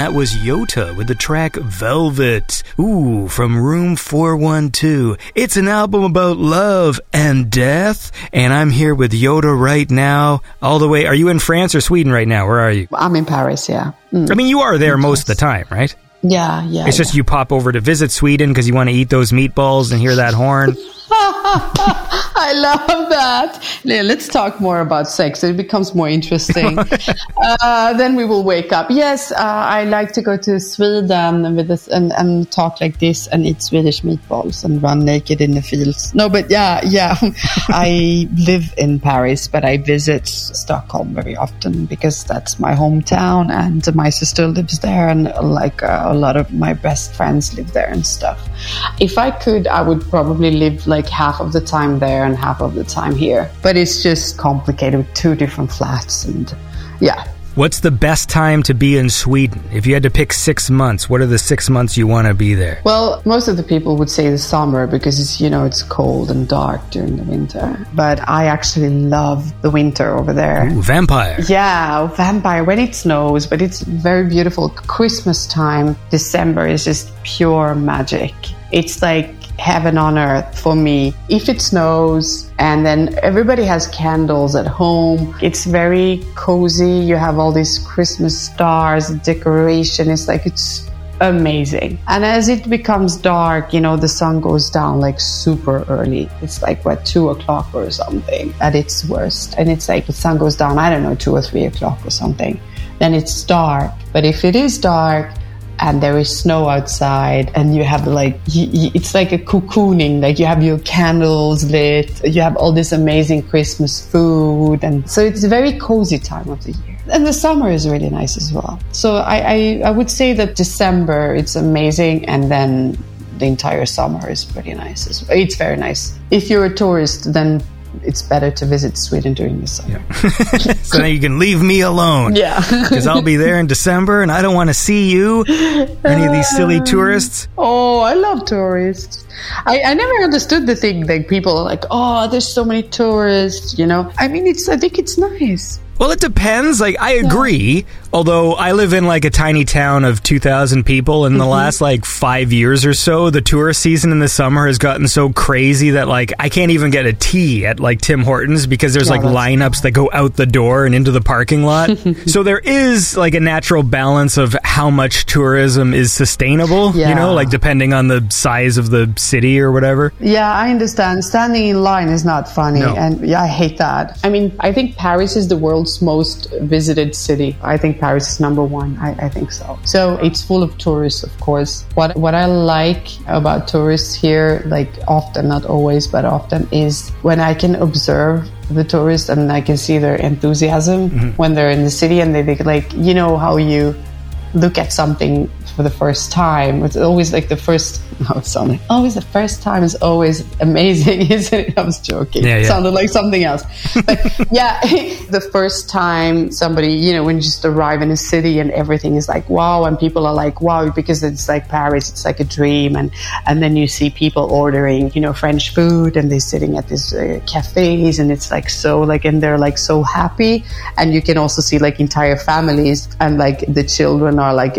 That was Yota with the track Velvet. Ooh, from Room 412. It's an album about love and death. And I'm here with Yota right now. All the way. Are you in France or Sweden right now? Where are you? I'm in Paris, yeah. Mm. I mean, you are there most of the time, right? Yeah, yeah. It's just you pop over to visit Sweden because you want to eat those meatballs and hear that horn. I love that. Let's talk more about sex. It becomes more interesting. uh, then we will wake up. Yes, uh, I like to go to Sweden with this and, and talk like this and eat Swedish meatballs and run naked in the fields. No, but yeah, yeah. I live in Paris, but I visit Stockholm very often because that's my hometown and my sister lives there and like uh, a lot of my best friends live there and stuff. If I could, I would probably live like half of the time there and half of the time here. But it's just complicated with two different flats and yeah. What's the best time to be in Sweden? If you had to pick six months, what are the six months you want to be there? Well, most of the people would say the summer because it's, you know, it's cold and dark during the winter. But I actually love the winter over there. Ooh, vampire. Yeah, oh, vampire when it snows, but it's very beautiful. Christmas time, December is just pure magic. It's like heaven on earth for me. If it snows and then everybody has candles at home, it's very cozy. You have all these Christmas stars, decoration. It's like it's amazing. And as it becomes dark, you know, the sun goes down like super early. It's like what two o'clock or something at its worst. And it's like the sun goes down, I don't know, two or three o'clock or something. Then it's dark. But if it is dark, and there is snow outside and you have like it's like a cocooning. Like you have your candles lit you have all this amazing christmas food and so it's a very cozy time of the year. And the summer is really nice as well. So i i, I would say that december it's amazing and then the entire summer is pretty nice it's very nice. If you're a tourist then it's better to visit sweden during the summer So now you can leave me alone. yeah. Because I'll be there in December and I don't want to see you, any of these silly uh, tourists. Oh, I love tourists. I, I never understood the thing like people are like, oh, there's so many tourists, you know. I mean, it's I think it's nice. Well, it depends. Like, I agree. Although I live in like a tiny town of 2,000 people, in the Mm-hmm. last like five years or so, the tourist season in the summer has gotten so crazy that like I can't even get a tea at like Tim Hortons because there's Yeah, like that's lineups that go out the door and into the parking lot. so there is like a natural balance of how much tourism is sustainable, you Yeah. know, like depending on the size of the city or whatever. Yeah, I understand. Standing in line is not funny, No. and yeah, I hate that. I mean, I think Paris is the world's most visited city. I think Paris is number one. I, I think so. So it's full of tourists, of course. What what I like about tourists here, like often, not always, but often, is when I can observe the tourists and I can see their enthusiasm mm-hmm. when they're in the city and they think like, you know how you look at something for the first time. It's always like the first. No, it sounded always the first time is always amazing, isn't it? I was joking. Yeah, It yeah. sounded like something else. But yeah, the first time somebody, you know, when you just arrive in a city and everything is like wow, and people are like wow because it's like Paris, it's like a dream, and and then you see people ordering, you know, French food and they're sitting at these uh, cafes and it's like so like and they're like so happy, and you can also see like entire families and like the children are like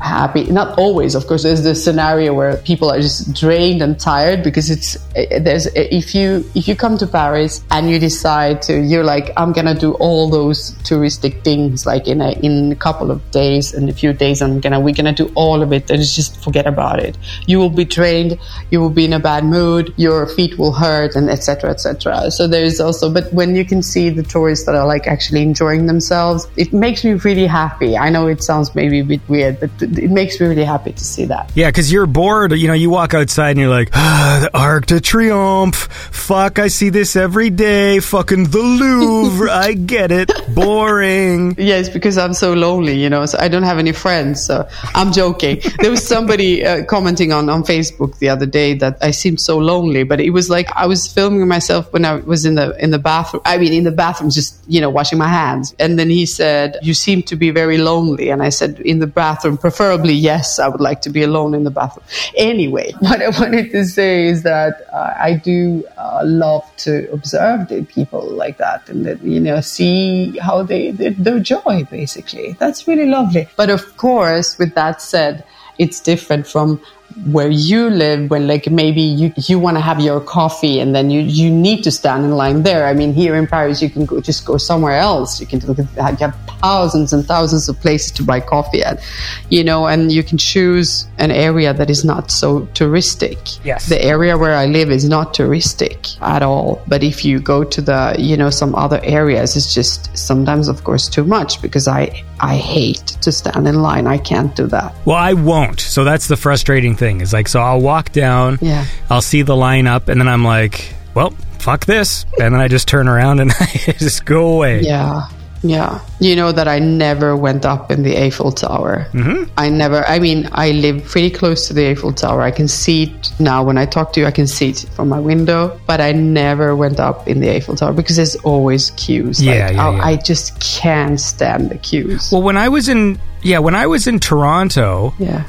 happy. Not always, of course. There's the scenario where people are just drained and tired because it's eh, there's if you if you come to Paris and you decide to you're like I'm gonna do all those touristic things like in a in a couple of days in a few days I'm gonna we're gonna do all of it and just forget about it. You will be drained. You will be in a bad mood. Your feet will hurt and etc etc. So there's also but when you can see the tourists that are like actually enjoying themselves, it makes me really happy. I know it sounds maybe a bit weird, but it makes me really happy to see that. Yeah, because you're bored. You know, you walk outside and you're like, ah, the Arc de Triomphe. Fuck, I see this every day. Fucking the Louvre. I get it. Boring. Yes, because I'm so lonely, you know, so I don't have any friends. So I'm joking. There was somebody uh, commenting on, on Facebook the other day that I seemed so lonely, but it was like I was filming myself when I was in the in the bathroom. I mean, in the bathroom, just you know, washing my hands. And then he said, "You seem to be very lonely." And I said, in the bathroom. Preferably, yes, I would like to be alone in the bathroom. Anyway, what I wanted to say is that uh, I do uh, love to observe the people like that and that, you know, see how they, their, their joy, basically. That's really lovely. But of course, with that said, it's different from where you live when like maybe you, you want to have your coffee and then you, you need to stand in line there. I mean, here in Paris, you can go, just go somewhere else. You can look at, you have thousands and thousands of places to buy coffee at, you know, and you can choose an area that is not so touristic. Yes. The area where I live is not touristic at all. But if you go to the, you know, some other areas, it's just sometimes, of course, too much because I, I hate to stand in line. I can't do that. Well, I won't. So that's the frustrating thing. Is like, so I'll walk down, Yeah. I'll see the lineup, and then I'm like, well, fuck this, and then I just turn around and I just go away. Yeah. Yeah. You know that I never went up in the Eiffel Tower. Mm-hmm. I never, I mean, I live pretty close to the Eiffel Tower. I can see it now when I talk to you, I can see it from my window, but I never went up in the Eiffel Tower because there's always queues. Yeah, Like, yeah, I, yeah. I just can't stand the queues. Well, when I was in, yeah, when I was in Toronto, yeah.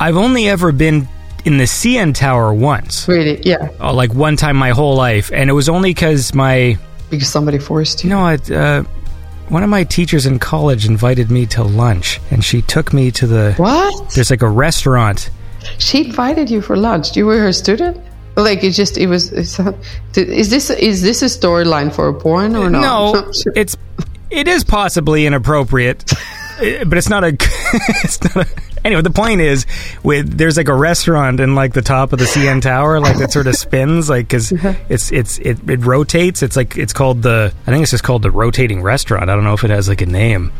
I've only ever been in the CN Tower once. Really. Yeah. Oh, like one time my whole life, and it was only because my Because somebody forced you. You know, it, uh, one of my teachers in college invited me to lunch, and she took me to the. What? There's like a restaurant. She invited you for lunch. You were her student? Like it just it was. It's, is this is this a storyline for a porn or not? No, it's it is possibly inappropriate, but it's not a. it's not a. Anyway, the point is, with there's like a restaurant in like the top of the CN Tower, like that sort of spins, like because it's it's it, it rotates. It's like it's called the. I think it's just called the rotating restaurant. I don't know if it has like a name.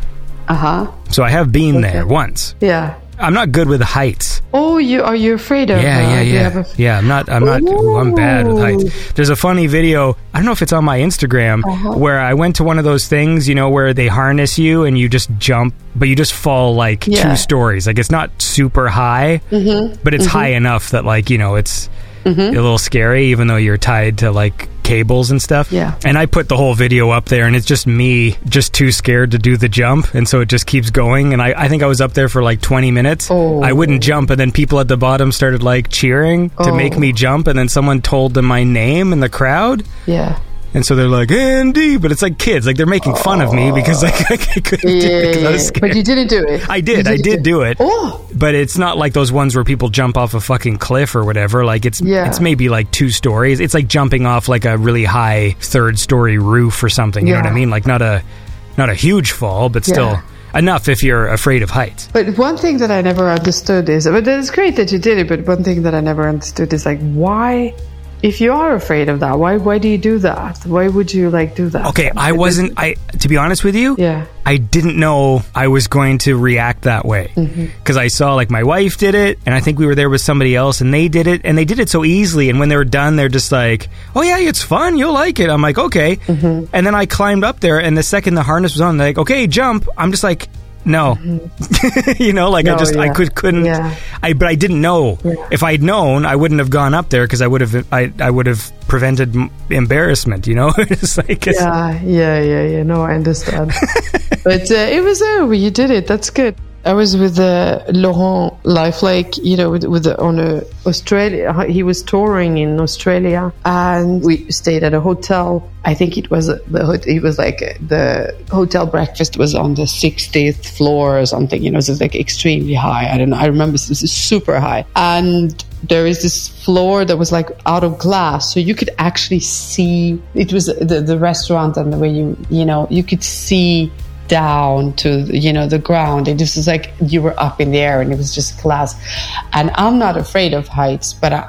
Uh huh. So I have been there once. Yeah. I'm not good with heights. Oh, you are you afraid of? Yeah, uh, yeah, yeah. a- yeah, I'm not. I'm not. ooh, I'm bad with heights. There's a funny video. I don't know if it's on my Instagram Uh-huh. where I went to one of those things, you know, where they harness you and you just jump, but you just fall like Yeah. two stories. Like it's not super high, Mm-hmm. but it's high enough that like you know it's Mm-hmm. a little scary, even though you're tied to like cables and stuff. Yeah. And I put the whole video up there, and it's just me, just too scared to do the jump, and so it just keeps going. And I, I think I was up there for like 20 minutes. Oh. I wouldn't jump, and then people at the bottom started like cheering to Oh. make me jump, and then someone told them my name in the crowd. Yeah. And so they're like, Andy, but it's like kids, like they're making fun of me because like I couldn't do it 'cause I was scared. But you didn't do it. I did, I did do it. Oh, But it's not like those ones where people jump off a fucking cliff or whatever. Like it's Yeah. it's maybe like two stories. It's like jumping off like a really high third story roof or something. You know what I mean? Like not a not a huge fall, but still Yeah. enough if you're afraid of heights. But one thing that I never understood is, but it's great that you did it. But one thing that I never understood is like, why, if you are afraid of that, why, why do you do that? Why would you like do that? Okay, I wasn't. I to be honest with you, Yeah. I didn't know I was going to react that way Mm-hmm. because I saw like my wife did it, and I think we were there with somebody else, and they did it, and they did it so easily. And when they were done, they're just like, "Oh yeah, it's fun. You'll like it." I'm like, "Okay," Mm-hmm. and then I climbed up there, and the second the harness was on, they're like, "Okay, jump." I'm just like. No, you know, like I Mm-hmm. No, just I could couldn't Yeah. I but I didn't know. If I'd known, I wouldn't have gone up there because I would have I I would have prevented m- embarrassment. You know, it's like it's, Yeah, yeah, yeah, yeah. No, I understand. but uh, it was there. You did it. That's good. I was with uh, Laurent Lifelike, you know, with, with the, on a Australia. He was touring in Australia, and we stayed at a hotel. I think it was the it was like uh, the hotel breakfast was on the 60th floor or something. You know, so it's like extremely high. I don't know. I remember this was super high, and there is this floor that was like out of glass, so you could actually see. It was the the restaurant and the way you you know you could see down to you know the ground. It just was like you were up in the air and it was just class and i'm not afraid of heights but i,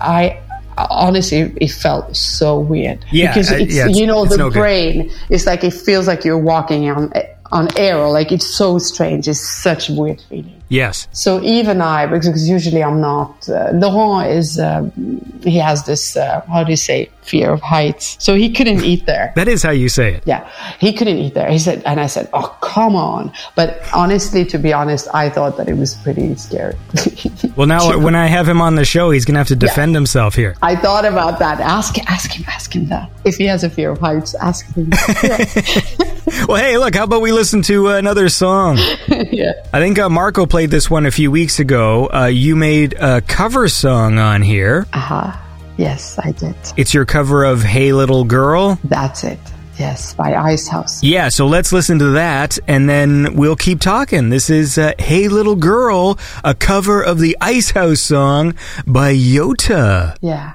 I honestly it felt so weird. Yeah, because uh, it's, yeah, it's- you know it's the no good. brain it's like it feels like you're walking on on air like it's so strange. It's such a weird feeling Yes. So even I, because usually I'm not. Uh, Laurent is uh, he has this uh, how do you say fear of heights, so he couldn't eat there. that is how you say it. Yeah, he couldn't eat there. He said, and I said, oh come on. But honestly, to be honest, I thought that it was pretty scary. well, now sure. when I have him on the show, he's gonna have to defend yeah. himself here. I thought about that. Ask ask him ask him that if he has a fear of heights, ask him. well, hey, look, how about we listen to another song? yeah. I think uh, Marco played played this one a few weeks ago. Uh, you made a cover song on here. Uh-huh. Yes, I did. It's your cover of Hey Little Girl? That's it. Yes, by Icehouse. Yeah, so let's listen to that and then we'll keep talking. This is uh, Hey Little Girl, a cover of the Icehouse song by Yota. Yeah.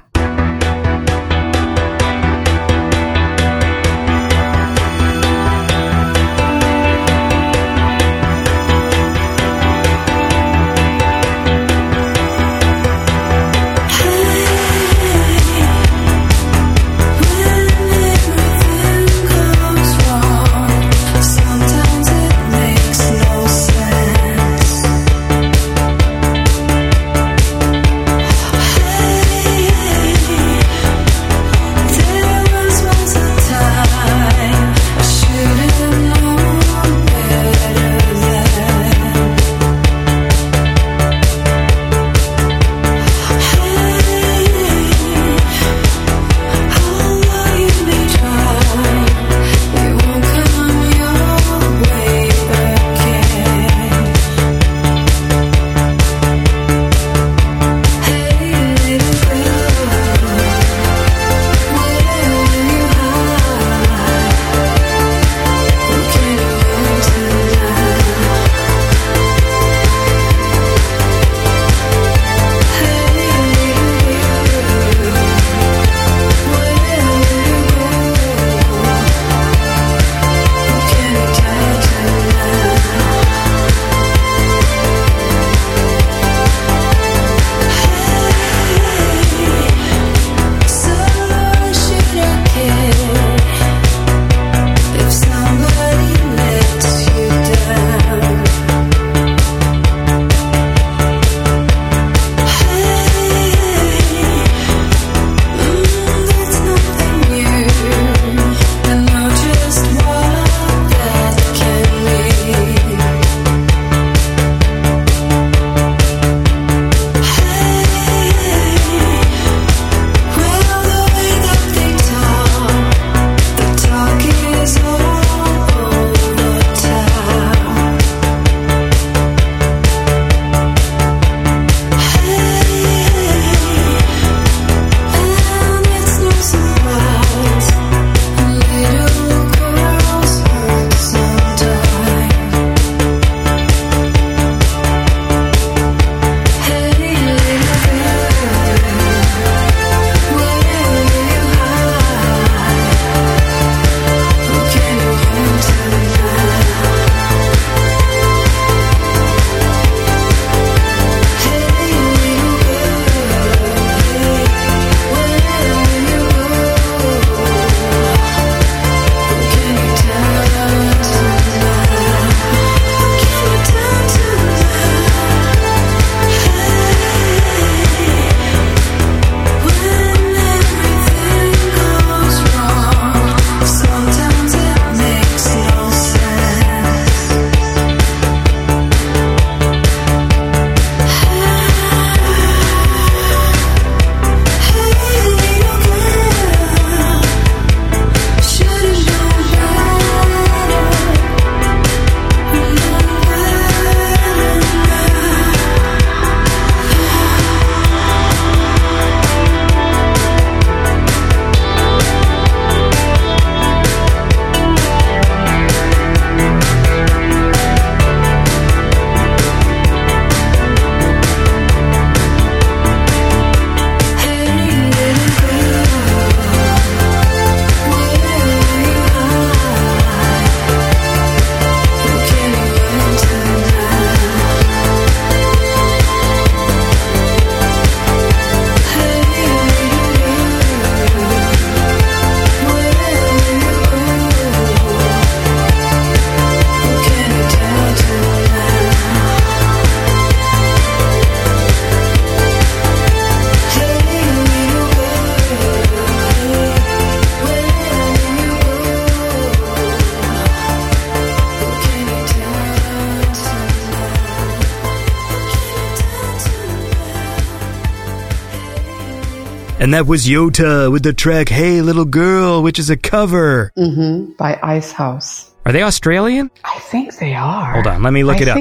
And that was Yota with the track Hey Little Girl, which is a cover. Mm-hmm. By Icehouse. Are they Australian? I think they are. Hold on, let me look I it up.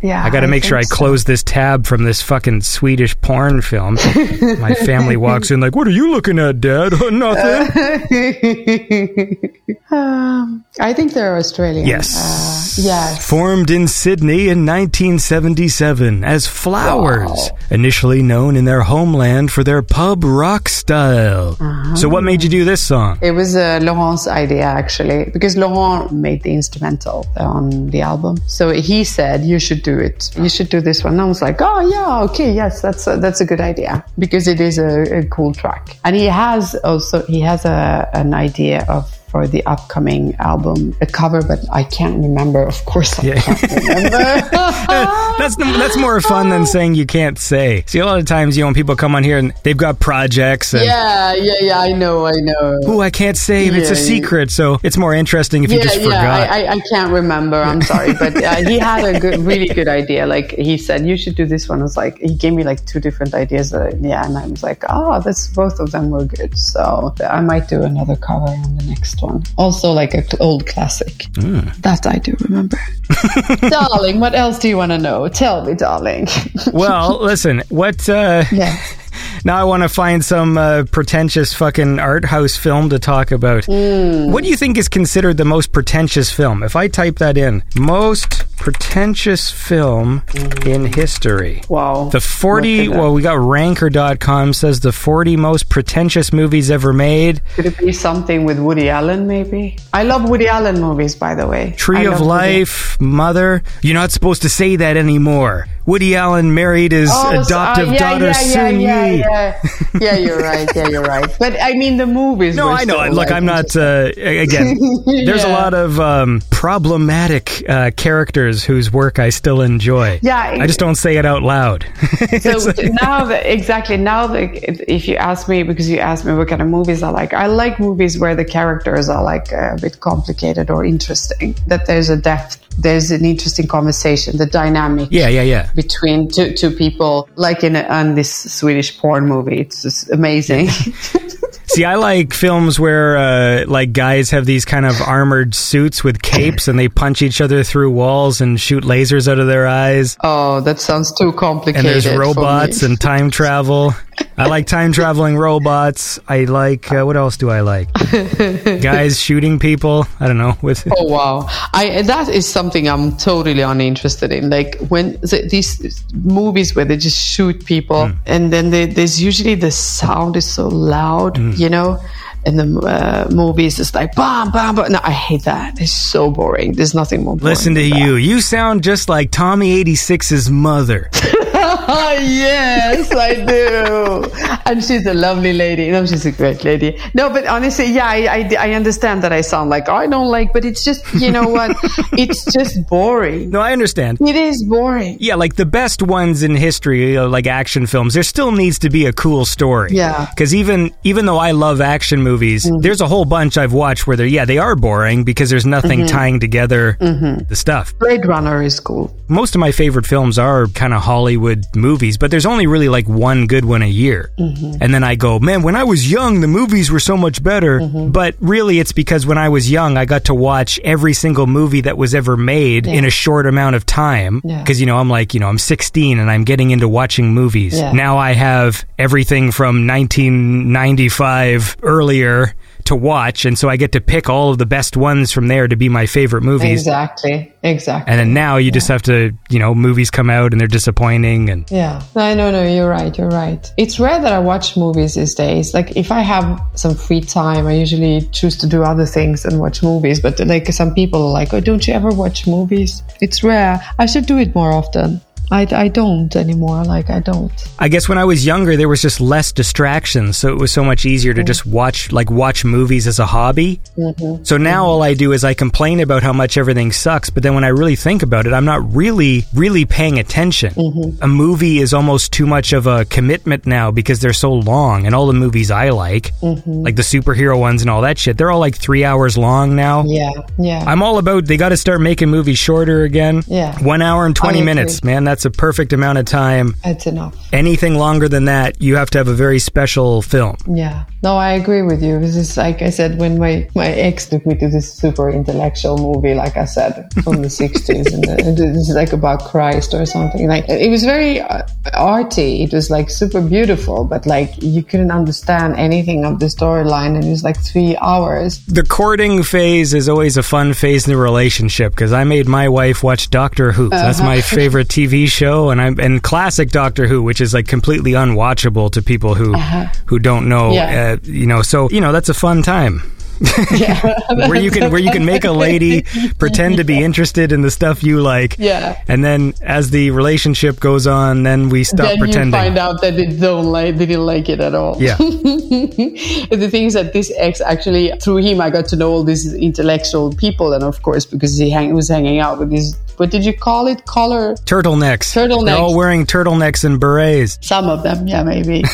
Yeah, I got to make sure I close so. this tab from this fucking Swedish porn film. My family walks in like, "What are you looking at, Dad? Nothing." Um, I think they're Australian. Yes. Uh, yes. Formed in Sydney in 1977 as Flowers, Wow. initially known in their homeland for their pub rock style. Uh-huh. So, what made you do this song? It was uh, Laurent's idea actually, because Laurent made the instrumental on the album. So he said, "You should do it. You should do this one." And I was like, "Oh yeah, okay, yes, that's a, that's a good idea because it is a, a cool track." And he has also he has a an idea of for the upcoming album a cover, but I can't remember. Of course, I Yeah. can't remember. That's that's more fun than saying you can't say. See, a lot of times, you know, when people come on here and they've got projects and. yeah, yeah, yeah. I know, I know. Ooh, I can't say. It's a secret, so it's more interesting if you yeah, just yeah, forgot. I, I, I can't remember. I'm sorry, but uh, he had a good, really good idea. Like he said, you should do this one. I was like, he gave me like two different ideas. Uh, yeah, and I was like, oh, that's both of them were good. So I might do another cover on the next one. Also, like an cl- old classic that I do remember. darling, what else do you want to know? Tell me, darling. well, listen, what? Uh, yeah. Now I want to find some uh, pretentious fucking art house film to talk about. Hmm. What do you think is considered the most pretentious film? If I type that in, most pretentious film in history. Wow. The 40, Look at that. well, we got ranker.com says the 40 most pretentious movies ever made. Could it be something with Woody Allen, maybe? I love Woody Allen movies, by the way. Tree I of love Woody- Life, Mother. You're not supposed to say that anymore. Woody Allen married his Oh, adoptive uh, yeah, daughter, yeah, Soon yeah, Yi. yeah, yeah. yeah, you're right. Yeah, you're right. But I mean, the movies. No, I know. so, Look, like, I'm not. Uh, again, there's a lot of um, problematic uh, characters whose work I still enjoy. Yeah, I just don't say it out loud. So now that exactly now that if you ask me because you asked me what kind of movies I like, I like movies where the characters are like a bit complicated or interesting. That there's a depth, there's an interesting conversation, the dynamic. yeah, yeah, yeah. Between two, two people, like in, a, in this Swedish porn movie, it's amazing. See, I like films where uh, like guys have these kind of armored suits with capes and they punch each other through walls and shoot lasers out of their eyes. oh, that sounds too complicated. And there's robots and time travel. I like time traveling robots. I like uh, what else do I like? Guys shooting people. I don't know with Oh wow! I that is something I'm totally uninterested in. Like when the, these movies where they just shoot people, Hmm. and then they, there's usually the sound is so loud, Hmm. You know. in the uh, movies is like bam, bam, bam. No, I hate that. It's so boring. There's nothing more. Boring Listen to than that. you. You sound just like Tommy 86's mother. yes, I do. And she's a lovely lady. No, she's a great lady. No, but honestly, yeah, I, I, I understand that I sound like I don't like, but it's just, you know what? it's just boring. No, I understand. It is boring. Yeah, like the best ones in history, you know, like action films, there still needs to be a cool story. Yeah. Because even even though I love action movies, mm-hmm. there's a whole bunch I've watched where they're yeah they are boring because there's nothing mm-hmm. tying together mm-hmm. the stuff. Blade Runner is cool. Most of my favorite films are kind of Hollywood movies, but there's only really like one good one a year. Mm-hmm. And then I go, man, when I was young, the movies were so much better. Mm-hmm. But really, it's because when I was young, I got to watch every single movie that was ever made in a short amount of time. Yeah. Because, you know, I'm like, you know, I'm 16 and I'm getting into watching movies. Yeah. Now I have everything from 1995 earlier to watch. And so I get to pick all of the best ones from there to be my favorite movies. Exactly. Exactly. And then now you just have to, you know, movies come out and they're disappointing and yeah. No, no, no, you're right. You're right. It's rare that I watch movies these days. Like, if I have some free time, I usually choose to do other things and watch movies. But, like, some people are like, oh, don't you ever watch movies? It's rare. I should do it more often. I, I don't anymore. Like, I don't. I guess when I was younger there was just less distractions, so it was so much easier to just watch like watch movies as a hobby. Mm-hmm. So now all I do is I complain about how much everything sucks, but then when I really think about it, I'm not really really paying attention. Mm-hmm. A movie is almost too much of a commitment now because they're so long and all the movies I like, mm-hmm. like the superhero ones and all that shit, they're all like 3 hours long now. Yeah. Yeah. I'm all about they got to start making movies shorter again. Yeah. 1 hour and 20 minutes, man. That's that's a perfect amount of time. It's enough. Anything longer than that, you have to have a very special film. Yeah. No, I agree with you. This is like I said when my my ex took me to this super intellectual movie, like I said, from the '60s, and the, this is like about Christ or something. Like it was very uh, arty. It was like super beautiful, but like you couldn't understand anything of the storyline, and it was like three hours. The courting phase is always a fun phase in a relationship because I made my wife watch Doctor Who. That's my favorite TV show, and I'm and classic Doctor Who, which is like completely unwatchable to people who who don't know. Yeah. Uh, you know, so you know that's a fun time. where you can where you can make a lady pretend to be interested in the stuff you like. Yeah. And then as the relationship goes on, then we stop then pretending. find out that they don't like they didn't like it at all. yeah. the thing is that this ex actually through him I got to know all these intellectual people and of course because he hang, was hanging out with these what did you call it collar Turtlenecks. Turtlenecks. They're all wearing turtlenecks and berets. some of them yeah maybe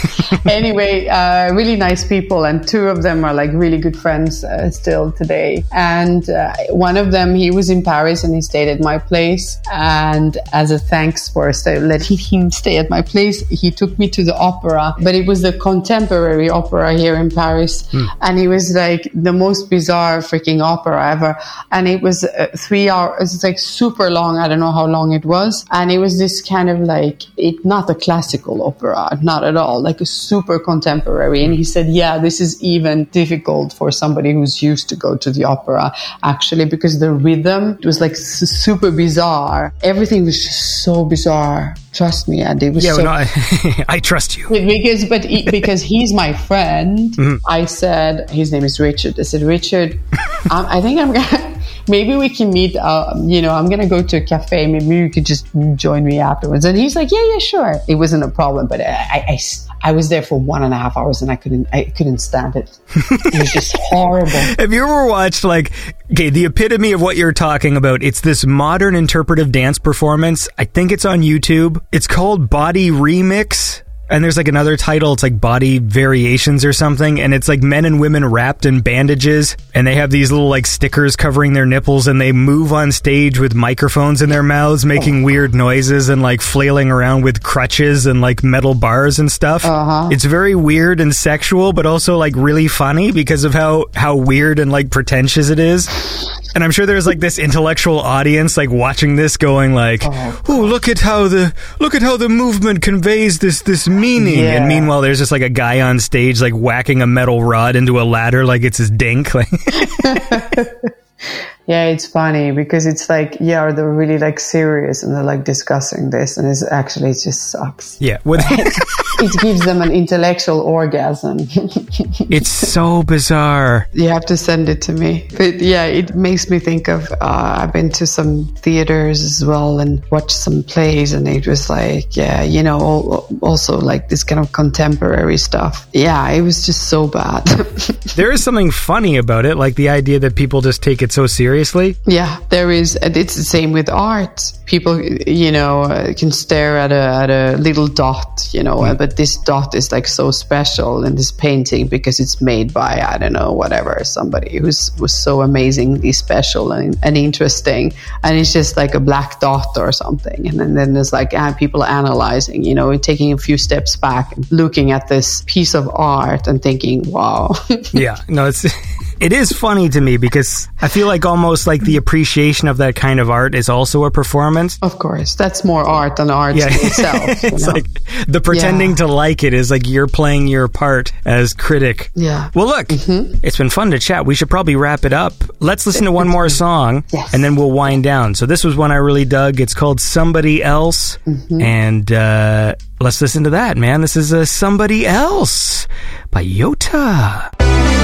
anyway uh, really nice people and two of them are like really good friends uh, still today. And uh, one of them he was in paris and he stayed at my place. And as a thanks for stay, letting him stay at my place he took me to the opera. But it was the contemporary opera here in paris. And it was like the most bizarre freaking opera ever. And it was uh, three hours it's like super long. I don't know how long it was. And it was this kind of like it not a classical opera not at all like a super contemporary. And he said yeah this is even difficult for somebody who's used to go to the opera actually because the rhythm was like super bizarre. Everything was just so bizarre. Trust me and it was Yeah, so I, I trust you. because but he, because he's my friend i said his name is richard. I said richard um, i think i'm gonna maybe we can meet uh, you know i'm gonna go to a cafe. Maybe you could just join me afterwards. And he's like yeah yeah sure. It wasn't a problem but I, I- I was there for one and a half hours and i couldn't i couldn't stand it it was just horrible Have you ever watched like okay, the epitome of what you're talking about? It's this modern interpretive dance performance. I think it's on YouTube. It's called Body Remix. And there's like another title, it's like Body Variations or something, and it's like men and women wrapped in bandages, and they have these little like stickers covering their nipples, and they move on stage with microphones in their mouths, making oh. weird noises and like flailing around with crutches and like metal bars and stuff. Uh-huh. It's very weird and sexual, but also like really funny because of how how weird and like pretentious it is. And I'm sure there's like this intellectual audience like watching this going like, "Oh, look at how the look at how the movement conveys this this meaning." Yeah. And meanwhile there's just like a guy on stage like whacking a metal rod into a ladder like it's his dink. Like, Yeah, it's funny because it's like, yeah, they're really like serious and they're like discussing this and it's actually it just sucks. yeah, with, It gives them an intellectual orgasm. it's so bizarre. you have to send it to me. But yeah, it makes me think of, uh, I've been to some theaters as well and watched some plays and it was like, yeah, you know, al- also like this kind of contemporary stuff. Yeah, it was just so bad. There is something funny about it, like the idea that people just take it so seriously. Yeah, there is. It's the same with art. People, you know, uh, can stare at a at a little dot, you know, uh, but this dot is like so special in this painting because it's made by I don't know whatever somebody who's was so amazingly special and, and interesting, and it's just like a black dot or something, and then, then there's like uh, people analyzing, you know, taking a few steps back and looking at this piece of art and thinking, wow. Yeah, no, it's it is funny to me because I feel like almost like the appreciation of that kind of art is also a performance. Of course, that's more art than art Yeah. itself. it's know? like the pretending Yeah. To like it is like you're playing your part as critic. Yeah. Well, look, it's been fun to chat. We should probably wrap it up. Let's listen to one more song Yes. and then we'll wind down. So this was one I really dug. It's called Somebody Else. And uh, let's listen to that, man. This is uh, Somebody Else by Yota.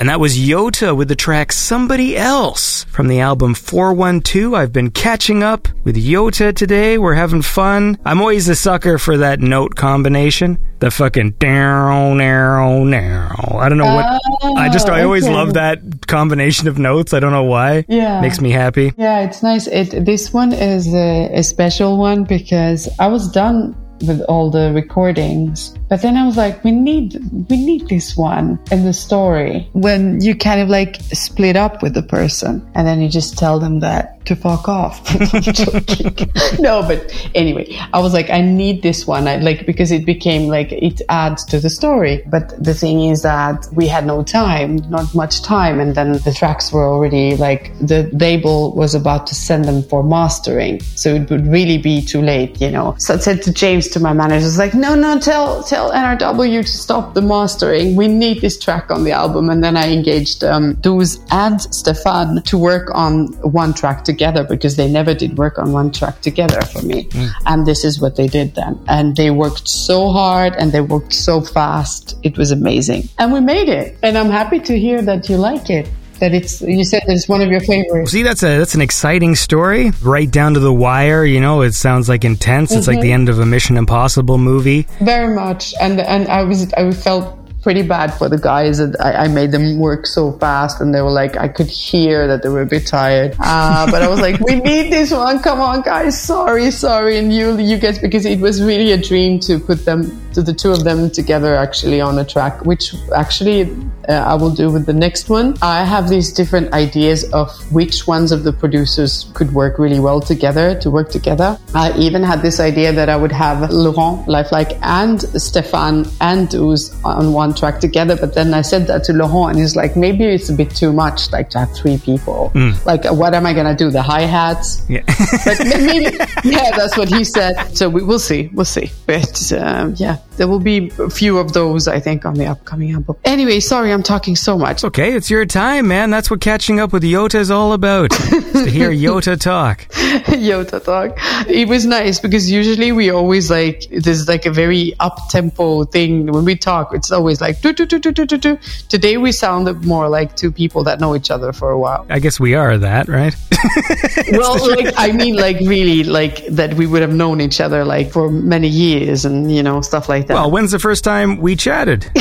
And that was Yota with the track Somebody Else from the album 412. I've been catching up with Yota today. We're having fun. I'm always a sucker for that note combination. The fucking down, down, down. I don't know what. I just, I oh, always okay. love that combination of notes. I don't know why. Yeah. Makes me happy. Yeah, it's nice. It this one is a, a special one because I was done with all the recordings, but then I was like, we need we need this one in the story when you kind of like split up with the person, and then you just tell them that to fuck off. No, but anyway, I was like, I need this one, I, like because it became like it adds to the story. But the thing is that we had no time, not much time, and then the tracks were already like the label was about to send them for mastering, so it would really be too late, you know. So I said to James, to my manager, I like, no, no, tell tell NRW to stop the mastering. We need this track on the album. And then I engaged um, Douze and Stéphane to work on one track together because they never did work on one track together for me. And this is what they did then. And they worked so hard and they worked so fast. It was amazing. And we made it. And I'm happy to hear that you like it. That it's, you said that it's one of your favorites. See, that's a that's an exciting story, right down to the wire. You know, it sounds like intense. It's like the end of a Mission Impossible movie. Very much, and and I was I felt pretty bad for the guys that I, I made them work so fast, and they were like I could hear that they were a bit tired. Uh, but I was like, we need this one. Come on, guys. Sorry, sorry, and you you guys because it was really a dream to put them to the two of them together actually on a track, which actually uh, I will do with the next one. I have these different ideas of which ones of the producers could work really well together to work together. I even had this idea that I would have Laurent, Lifelike, and Stéphane and Douze on one track together. But then I said that to Laurent, and he's like, maybe it's a bit too much, like to have three people. Like, what am I gonna do? The hi hats? Yeah. but maybe, yeah, that's what he said. So we will see, we'll see. But um, yeah, there will be a few of those, I think, on the upcoming album. Anyway, sorry, I'm talking so much. Okay, it's your time, man. That's what catching up with Yota is all about. to hear Yota talk. Yota talk. It was nice because usually we always like there's like a very up tempo thing when we talk. It's always like do do do do do do do. Today we sounded more like two people that know each other for a while. I guess we are that, right? well, like I mean, like really, like that we would have known each other like for many years and you know stuff like that. well, when's the first time we chatted?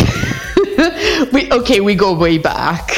we okay, we go way back.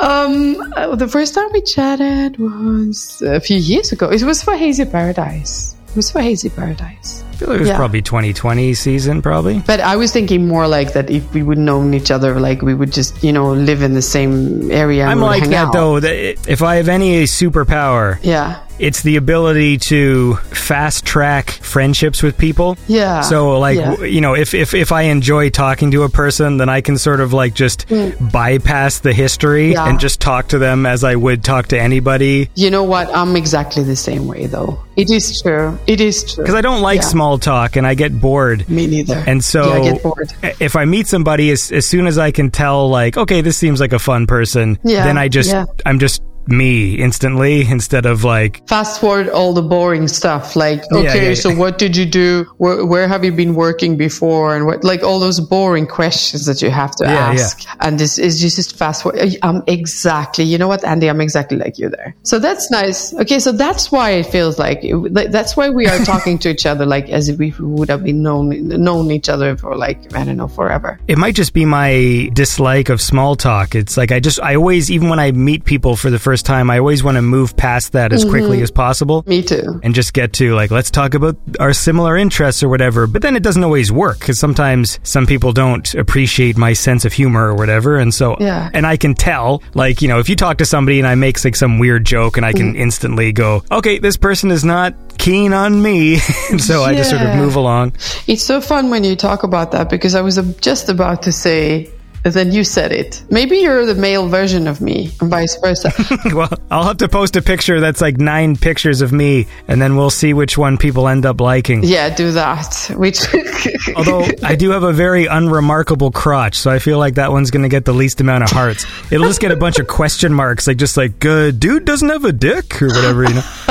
Um, uh, the first time we chatted was a few years ago. It was for Hazy Paradise. It was for Hazy Paradise. Feel like it was Yeah. probably 2020 season, probably. But I was thinking more like that if we would known each other, like we would just, you know, live in the same area. And I'm like that out. though. That if I have any superpower, Yeah. it's the ability to fast track friendships with people. Yeah. So like Yeah. you know, if, if if I enjoy talking to a person, then I can sort of like just bypass the history Mm. Yeah. and just talk to them as I would talk to anybody. You know what? I'm exactly the same way, though. It is true. It is true. Because I don't like Yeah. small talk and I get bored. Me neither. And so yeah, I get bored. if I meet somebody as, as soon as I can tell like, okay, this seems like a fun person, Yeah, then I just yeah. I'm just me instantly instead of like Fast forward all the boring stuff, like Yeah, okay, yeah, so what did you do? Where, where have you been working before? And what, like all those boring questions that you have to Yeah, yeah. ask. And this is just fast forward. I'm exactly, you know what, Andy? I'm exactly like you there. So that's nice. Okay, so that's why it feels like, that's why we are talking to each other like as if we would have been known known each other for like I don't know forever. it might just be my dislike of small talk. It's like I just I always even when I meet people for the first time, I always want to move past that as quickly as possible. Me too. and just get to like let's talk about our similar interests or whatever but then it doesn't always work because sometimes some people don't appreciate my sense of humor or whatever and so Yeah. and i can tell like you know if you talk to somebody and i make like some weird joke and i can Mm-hmm. instantly go okay this person is not keen on me and so i just sort of move along It's so fun when you talk about that because I was just about to say, and then you said it. Maybe you're the male version of me, and vice versa. well i'll have to post a picture that's like nine pictures of me and then we'll see which one people end up liking yeah, do that. Which, Although I do have a very unremarkable crotch, so I feel like that one's going to get the least amount of hearts. It'll just get a bunch of question marks, like just like, uh, dude doesn't have a dick or whatever, you know.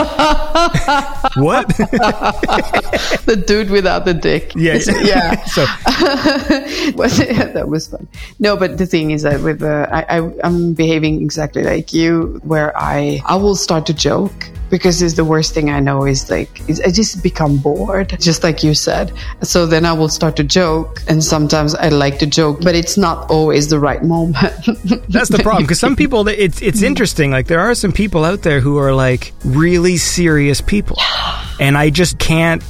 what? the dude without the dick. Yeah, yeah. yeah. so that was fun. No, but the thing is that with uh, I, I I'm behaving exactly like you, where I I will start to joke because it's the worst thing I know is like is I just become bored, just like you said. So then I will start to joke, and sometimes I like to joke, but it's not always the right moment. That's the problem because some people, it's it's interesting. Like there are some people out there who are like really serious people, and I just can't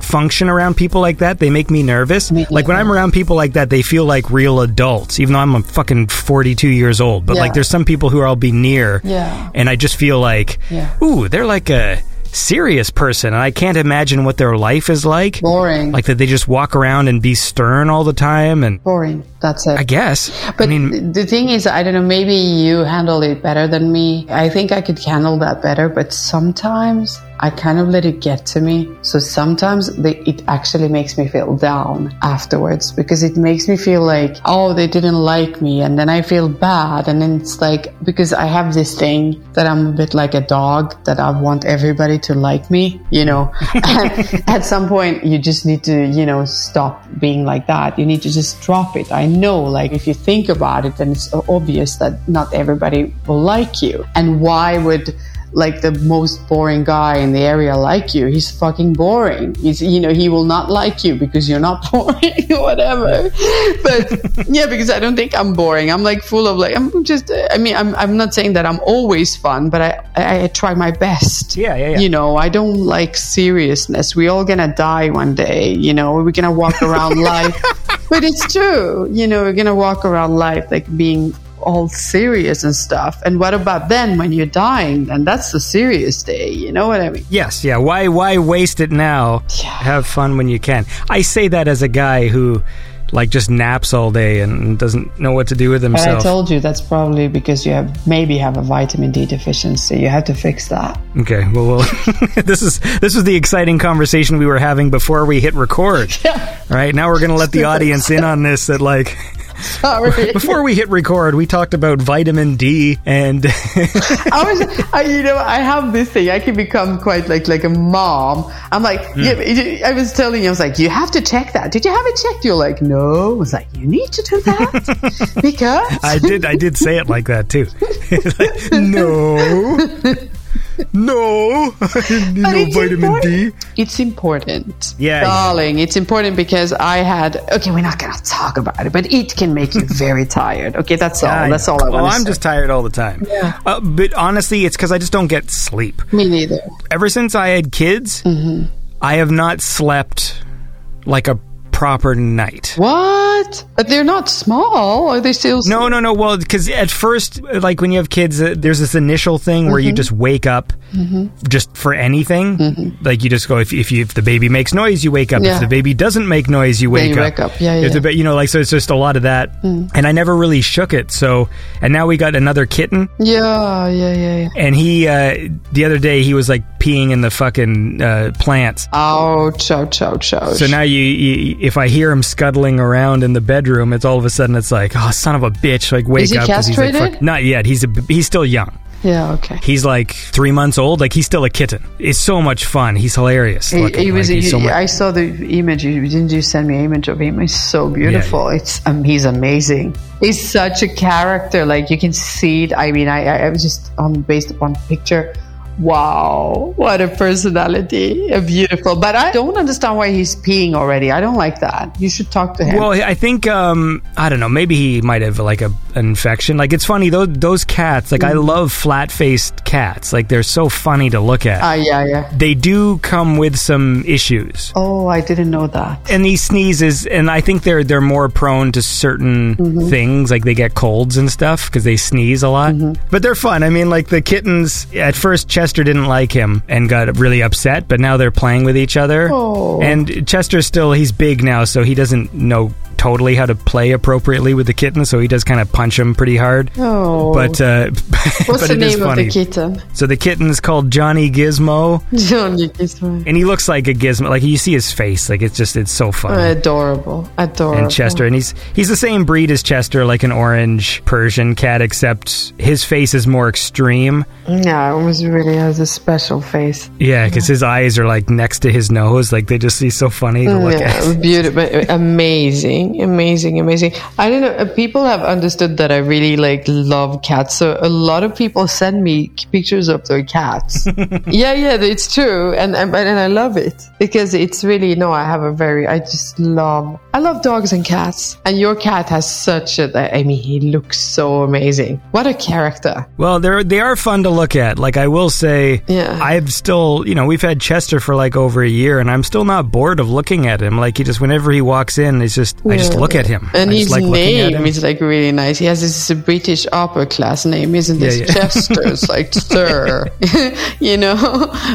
function around people like that. They make me nervous. Me Like when I'm around people like that, they feel like real adults, even though I'm a fucking 42 years old. But like there's some people who I'll be near, Yeah. and I just feel like, Yeah. ooh, they're like a serious person, and I can't imagine what their life is like. Boring. Like that they just walk around and be stern all the time, and Boring. That's it. I guess. But I mean, the thing is, I don't know, maybe you handle it better than me. I think I could handle that better, but sometimes I kind of let it get to me. So sometimes they, it actually makes me feel down afterwards because it makes me feel like, oh, they didn't like me. And then I feel bad. And then it's like, because I have this thing that I'm a bit like a dog that I want everybody to like me, you know. at some point, you just need to, you know, stop being like that. You need to just drop it. I know, like, if you think about it, then it's obvious that not everybody will like you. And why would, like the most boring guy in the area like you. He's fucking boring. He's, you know, he will not like you because you're not boring whatever. But yeah, because I don't think I'm boring. I'm like full of like, I'm just, I mean, I'm, I'm not saying that I'm always fun, but I, I, I try my best. Yeah, yeah, yeah. You know, I don't like seriousness. We all gonna die one day, you know, we're gonna walk around life. But it's true. You know, we're gonna walk around life like being all serious and stuff. And what about then when you're dying? Then that's the serious day. You know what I mean? Yes, yeah. Why why waste it now? Yeah. Have fun when you can. I say that as a guy who like just naps all day and doesn't know what to do with But I told you that's probably because you have maybe have a vitamin D deficiency. You have to fix that. okay, well, well this is this is the exciting conversation we were having before we hit record. Yeah. Right, now we're going to let the audience in on this that like Sorry. before we hit record, we talked about vitamin D and I was, I, you know, I have this thing. I can become quite like like a mom. I'm like, Hmm. yeah. I was telling you, I was like, you have to check that. Did you have it checked? You're like, no. I was like, you need to do that because I did I did say it like that too. Like, no. No, I need But no vitamin important. D. It's important. Yeah, yeah. Darling, it's important because I had, okay, we're not going to talk about it, but it can make you very tired. Okay, that's all. I That's all I want Well, I'm say. just tired all the time. Yeah. Uh, but honestly, it's because I just don't get sleep. Me neither. Ever since I had kids, Mm-hmm. I have not slept like a proper night. What? But they're not small. Are they still? No, no, no. Well, because at first, like when you have kids, uh, there's this initial thing where Mm-hmm. you just wake up just for anything. Like you just go if if, you, if the baby makes noise, you wake up. Yeah. If the baby doesn't make noise, you wake you up. wake up. Yeah, If yeah. the ba- you know, like so, it's just a lot of that. And I never really shook it. So, and now we got another kitten. Yeah, yeah, yeah, yeah. And he, uh, the other day, he was like peeing in the fucking uh, plants. Ouch, ouch, ouch, ouch. So now you, you, if I hear him scuttling around in the bedroom, it's all of a sudden it's like, oh, son of a bitch! Like wake Is he up. 'cause he's like, castrated? fuck- not yet. He's a, he's still young. yeah, okay. He's like three months old. Like he's still a kitten. It's so much fun. He's hilarious. He, looking. he was. Like, he's so he- much- I saw the image. You didn't you send me an image of him? He's so beautiful. It's um, he's amazing. He's such a character. Like you can see it. I mean, I I, I was just um based upon picture. Wow, what a personality! A beautiful. But I don't understand why he's peeing already. I don't like that. You should talk to him. Well, I think um, I don't know. Maybe he might have like a an infection. Like it's funny those those cats. Like I Mm. love flat faced cats. Like they're so funny to look at. Ah, yeah, yeah. they do come with some issues. Oh, I didn't know that. and he sneezes and i think they're they're more prone to certain Mm-hmm. things like they get colds and stuff because they sneeze a lot Mm-hmm. but they're fun i mean like the kittens at first chester didn't like him and got really upset but now they're playing with each other Oh. and chester's still he's big now so he doesn't know totally how to play appropriately with the kitten so he does kind of punch him pretty hard Oh, but uh what's but the is name of the kitten? so the kitten's called johnny gizmo Johnny Gizmo. and he looks like a gizmo like you see his face like it's just it's so funny Adorable, adorable. and Chester, and he's he's the same breed as Chester, like an orange Persian cat, except his face is more extreme. Yeah, it was really has a special face. Yeah, because his eyes are like next to his nose, like they just see so funny to look yeah, at. beautiful, amazing. Amazing, amazing. I don't know. uh, People have understood that I really like love cats. So a lot of people send me pictures of their cats. yeah, yeah, it's true, and and and I love it because it's really no. I have a very. I just love. I love dogs and cats, and your cat has such a. I mean, he looks so amazing. What a character. Well, they're they are fun to look at. Like I will say, Yeah. I've still, you know, we've had Chester for like over a year, and I'm still not bored of looking at him. Like he just, whenever he walks in, it's just, I just look at him. And I his like name is like really nice. He has this British upper class name, isn't Yeah, this? yeah. Chester. It's like Sir, you know.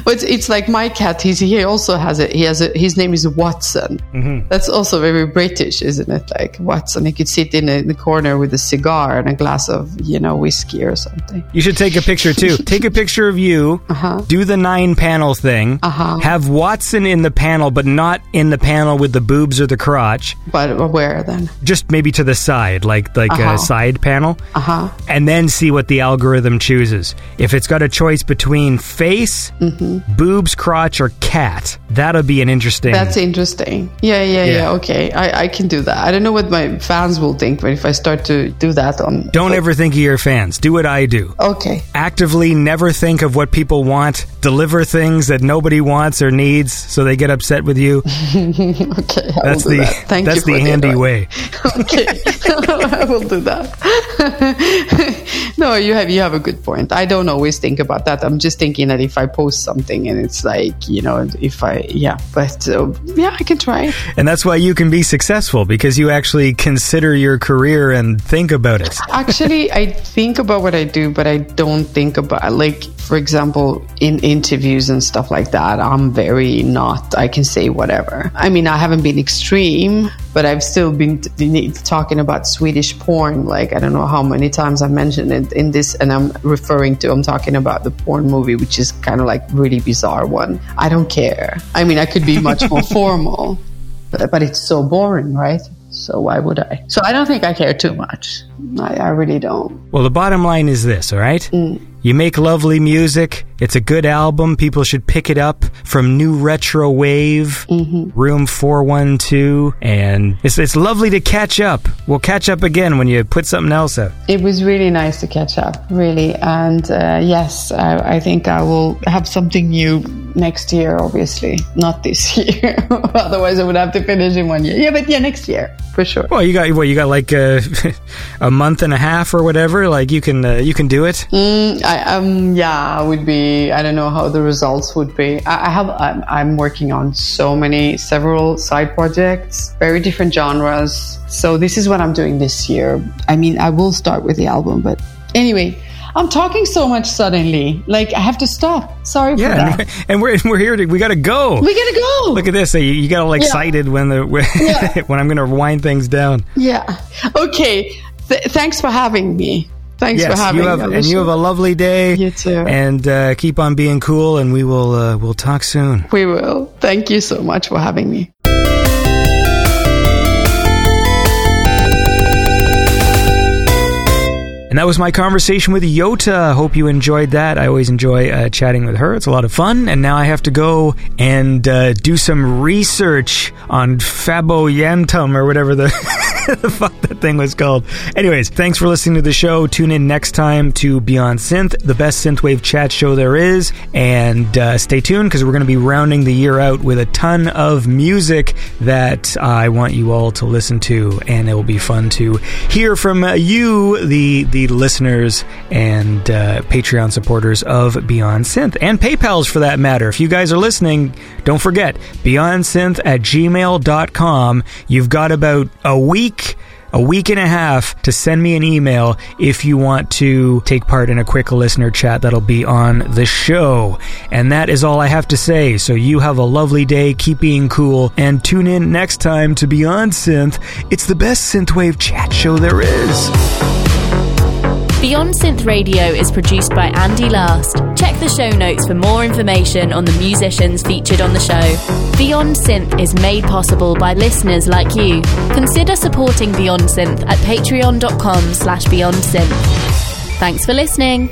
But it's like my cat. He's he also has it. he has a his name is Watson. Mm-hmm. That's also very British, isn't it? Like Watson. He could sit in, a, in the corner with a cigar and a glass of you know whiskey or something. You should take a picture too. Take a picture of you. Uh-huh. Do the nine panel thing. Uh-huh. Have Watson in the panel, but not in the panel with the boobs or the crotch. But where then? Just maybe to the side, like like Uh-huh. a side panel. Uh huh. and then see what the algorithm chooses. If it's got a choice between face, Mm-hmm. boobs, crotch, or cat, that'll be an interesting. That's interesting. Yeah, yeah, yeah. Yeah. Okay, I, I can do that. I don't know what my fans will think, but if I start to do that on, Don't ever think of your fans. Do what I do. Okay. Actively never think of what people want. Deliver things that nobody wants or needs so they get upset with you. Okay, I That's the that. Thank that's you the for handy way. Okay, I will do that. no, you have you have a good point. I don't always think about that. I'm just thinking that if I post something and it's like you know, if I yeah, but uh, yeah, I can try. And that's why you can be successful because you actually consider your career and think about it. Actually, I think about what I do, but I don't think about like, for example, in interviews and stuff like that. I'm very not. I can say whatever. I mean, I haven't been extreme, but I've still been t- talking about Swedish porn. Like I don't know how many times I mentioned it in this, and I'm referring to. I'm talking about the porn movie, which is kind of like really bizarre one. I don't care. I mean, I could be much more formal, but, but it's so boring, right? So why would I? So I don't think I care too much. I, I really don't. Well, the bottom line is this, all right? Mm. You make lovely music. It's a good album. People should pick it up from New Retro Wave, Room 412. And it's, it's lovely to catch up. We'll catch up again when you put something else out. It was really nice to catch up, really. And uh, yes, I, I think I will have something new next year, obviously. Not this year. Otherwise, I would have to finish in one year. Yeah, but yeah, next year, for sure. Well, you got what you got like a, a month and a half or whatever. Like you can uh, you can do it. Mm, I, um, yeah, would be. I don't know how the results would be. I, I have. I'm, I'm working on so many, several side projects, very different genres. So this is what I'm doing this year. I mean, I will start with the album, but anyway, I'm talking so much suddenly. Like I have to stop. Sorry for that. and, and we're we're here to we got to go. We gotta go. Look at this. You, you got all excited when the when, Yeah. when I'm going to wind things down. yeah. Okay. Th- thanks for having me. Thanks for Yes, having you have, me. and you have a lovely day. You too. And uh, keep on being cool, and we will uh, we'll talk soon. we will. Thank you so much for having me. And that was my conversation with Yota. Hope you enjoyed that. I always enjoy uh, chatting with her. It's a lot of fun. And now I have to go and uh, do some research on Faboyentum or whatever the, the fuck that thing was called. Anyways, thanks for listening to the show. Tune in next time to Beyond Synth, the best synthwave chat show there is. And uh, stay tuned because we're going to be rounding the year out with a ton of music that I want you all to listen to. And it will be fun to hear from uh, you, the the listeners and uh, Patreon supporters of Beyond Synth and PayPal's for that matter. If you guys are listening, don't forget Beyond Synth at gmail.com. You've got about a week. A week and a half to send me an email if you want to take part in a quick listener chat that'll be on the show. And that is all I have to say. So you have a lovely day, keep being cool, and tune in next time to Beyond Synth. It's the best synthwave chat show there is. Beyond Synth Radio is produced by Andy Last. Check the show notes for more information on the musicians featured on the show. Beyond Synth is made possible by listeners like you. Consider supporting Beyond Synth at patreon.com slash beyond synth. Thanks for listening.